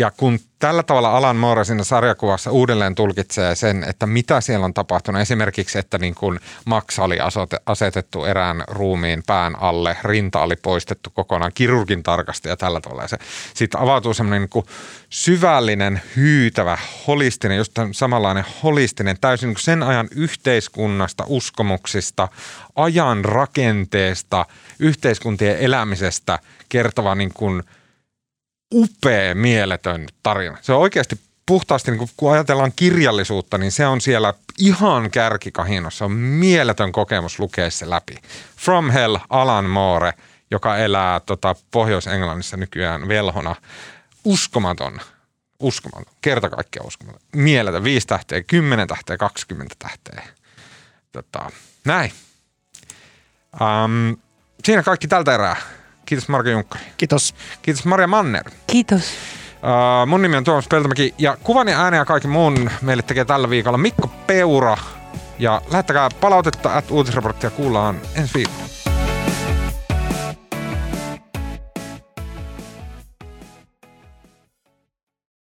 A: Ja kun tällä tavalla Alan Moore siinä sarjakuvassa uudelleen tulkitsee sen, että mitä siellä on tapahtunut. Esimerkiksi, että niin kuin Max oli asetettu erään ruumiin pään alle, rinta oli poistettu kokonaan, kirurgin tarkasti ja tällä tavalla. se, sitten avautuu semmoinen niin syvällinen, hyytävä, holistinen, just samanlainen holistinen, täysin niin sen ajan yhteiskunnasta, uskomuksista, ajan rakenteesta, yhteiskuntien elämisestä kertova niin kuin – upea, mieletön tarina. Se on oikeasti puhtaasti, niin kun ajatellaan kirjallisuutta, niin se on siellä ihan kärkikahinossa. On mieletön kokemus lukea se läpi. From Hell, Alan Moore, joka elää tota, Pohjois-Englannissa nykyään velhona. Uskomaton, uskomaton, kerta kaikkiaan uskomaton. Mieletön, viisi tähteä, kymmenen tähteä, kaksikymmentä tähteä. Tota, näin. Um, siinä kaikki tältä erää. Kiitos Marko Junkkari.
B: Kiitos.
A: Kiitos Maria Manner.
C: Kiitos.
A: Uh, mun nimi on Tuomas Peltomäki ja kuvan ja äänen ja kaikki muun meille tekee tällä viikolla Mikko Peura. Ja lähettäkää palautetta, että uutisraporttia kuullaan ensi viikolla.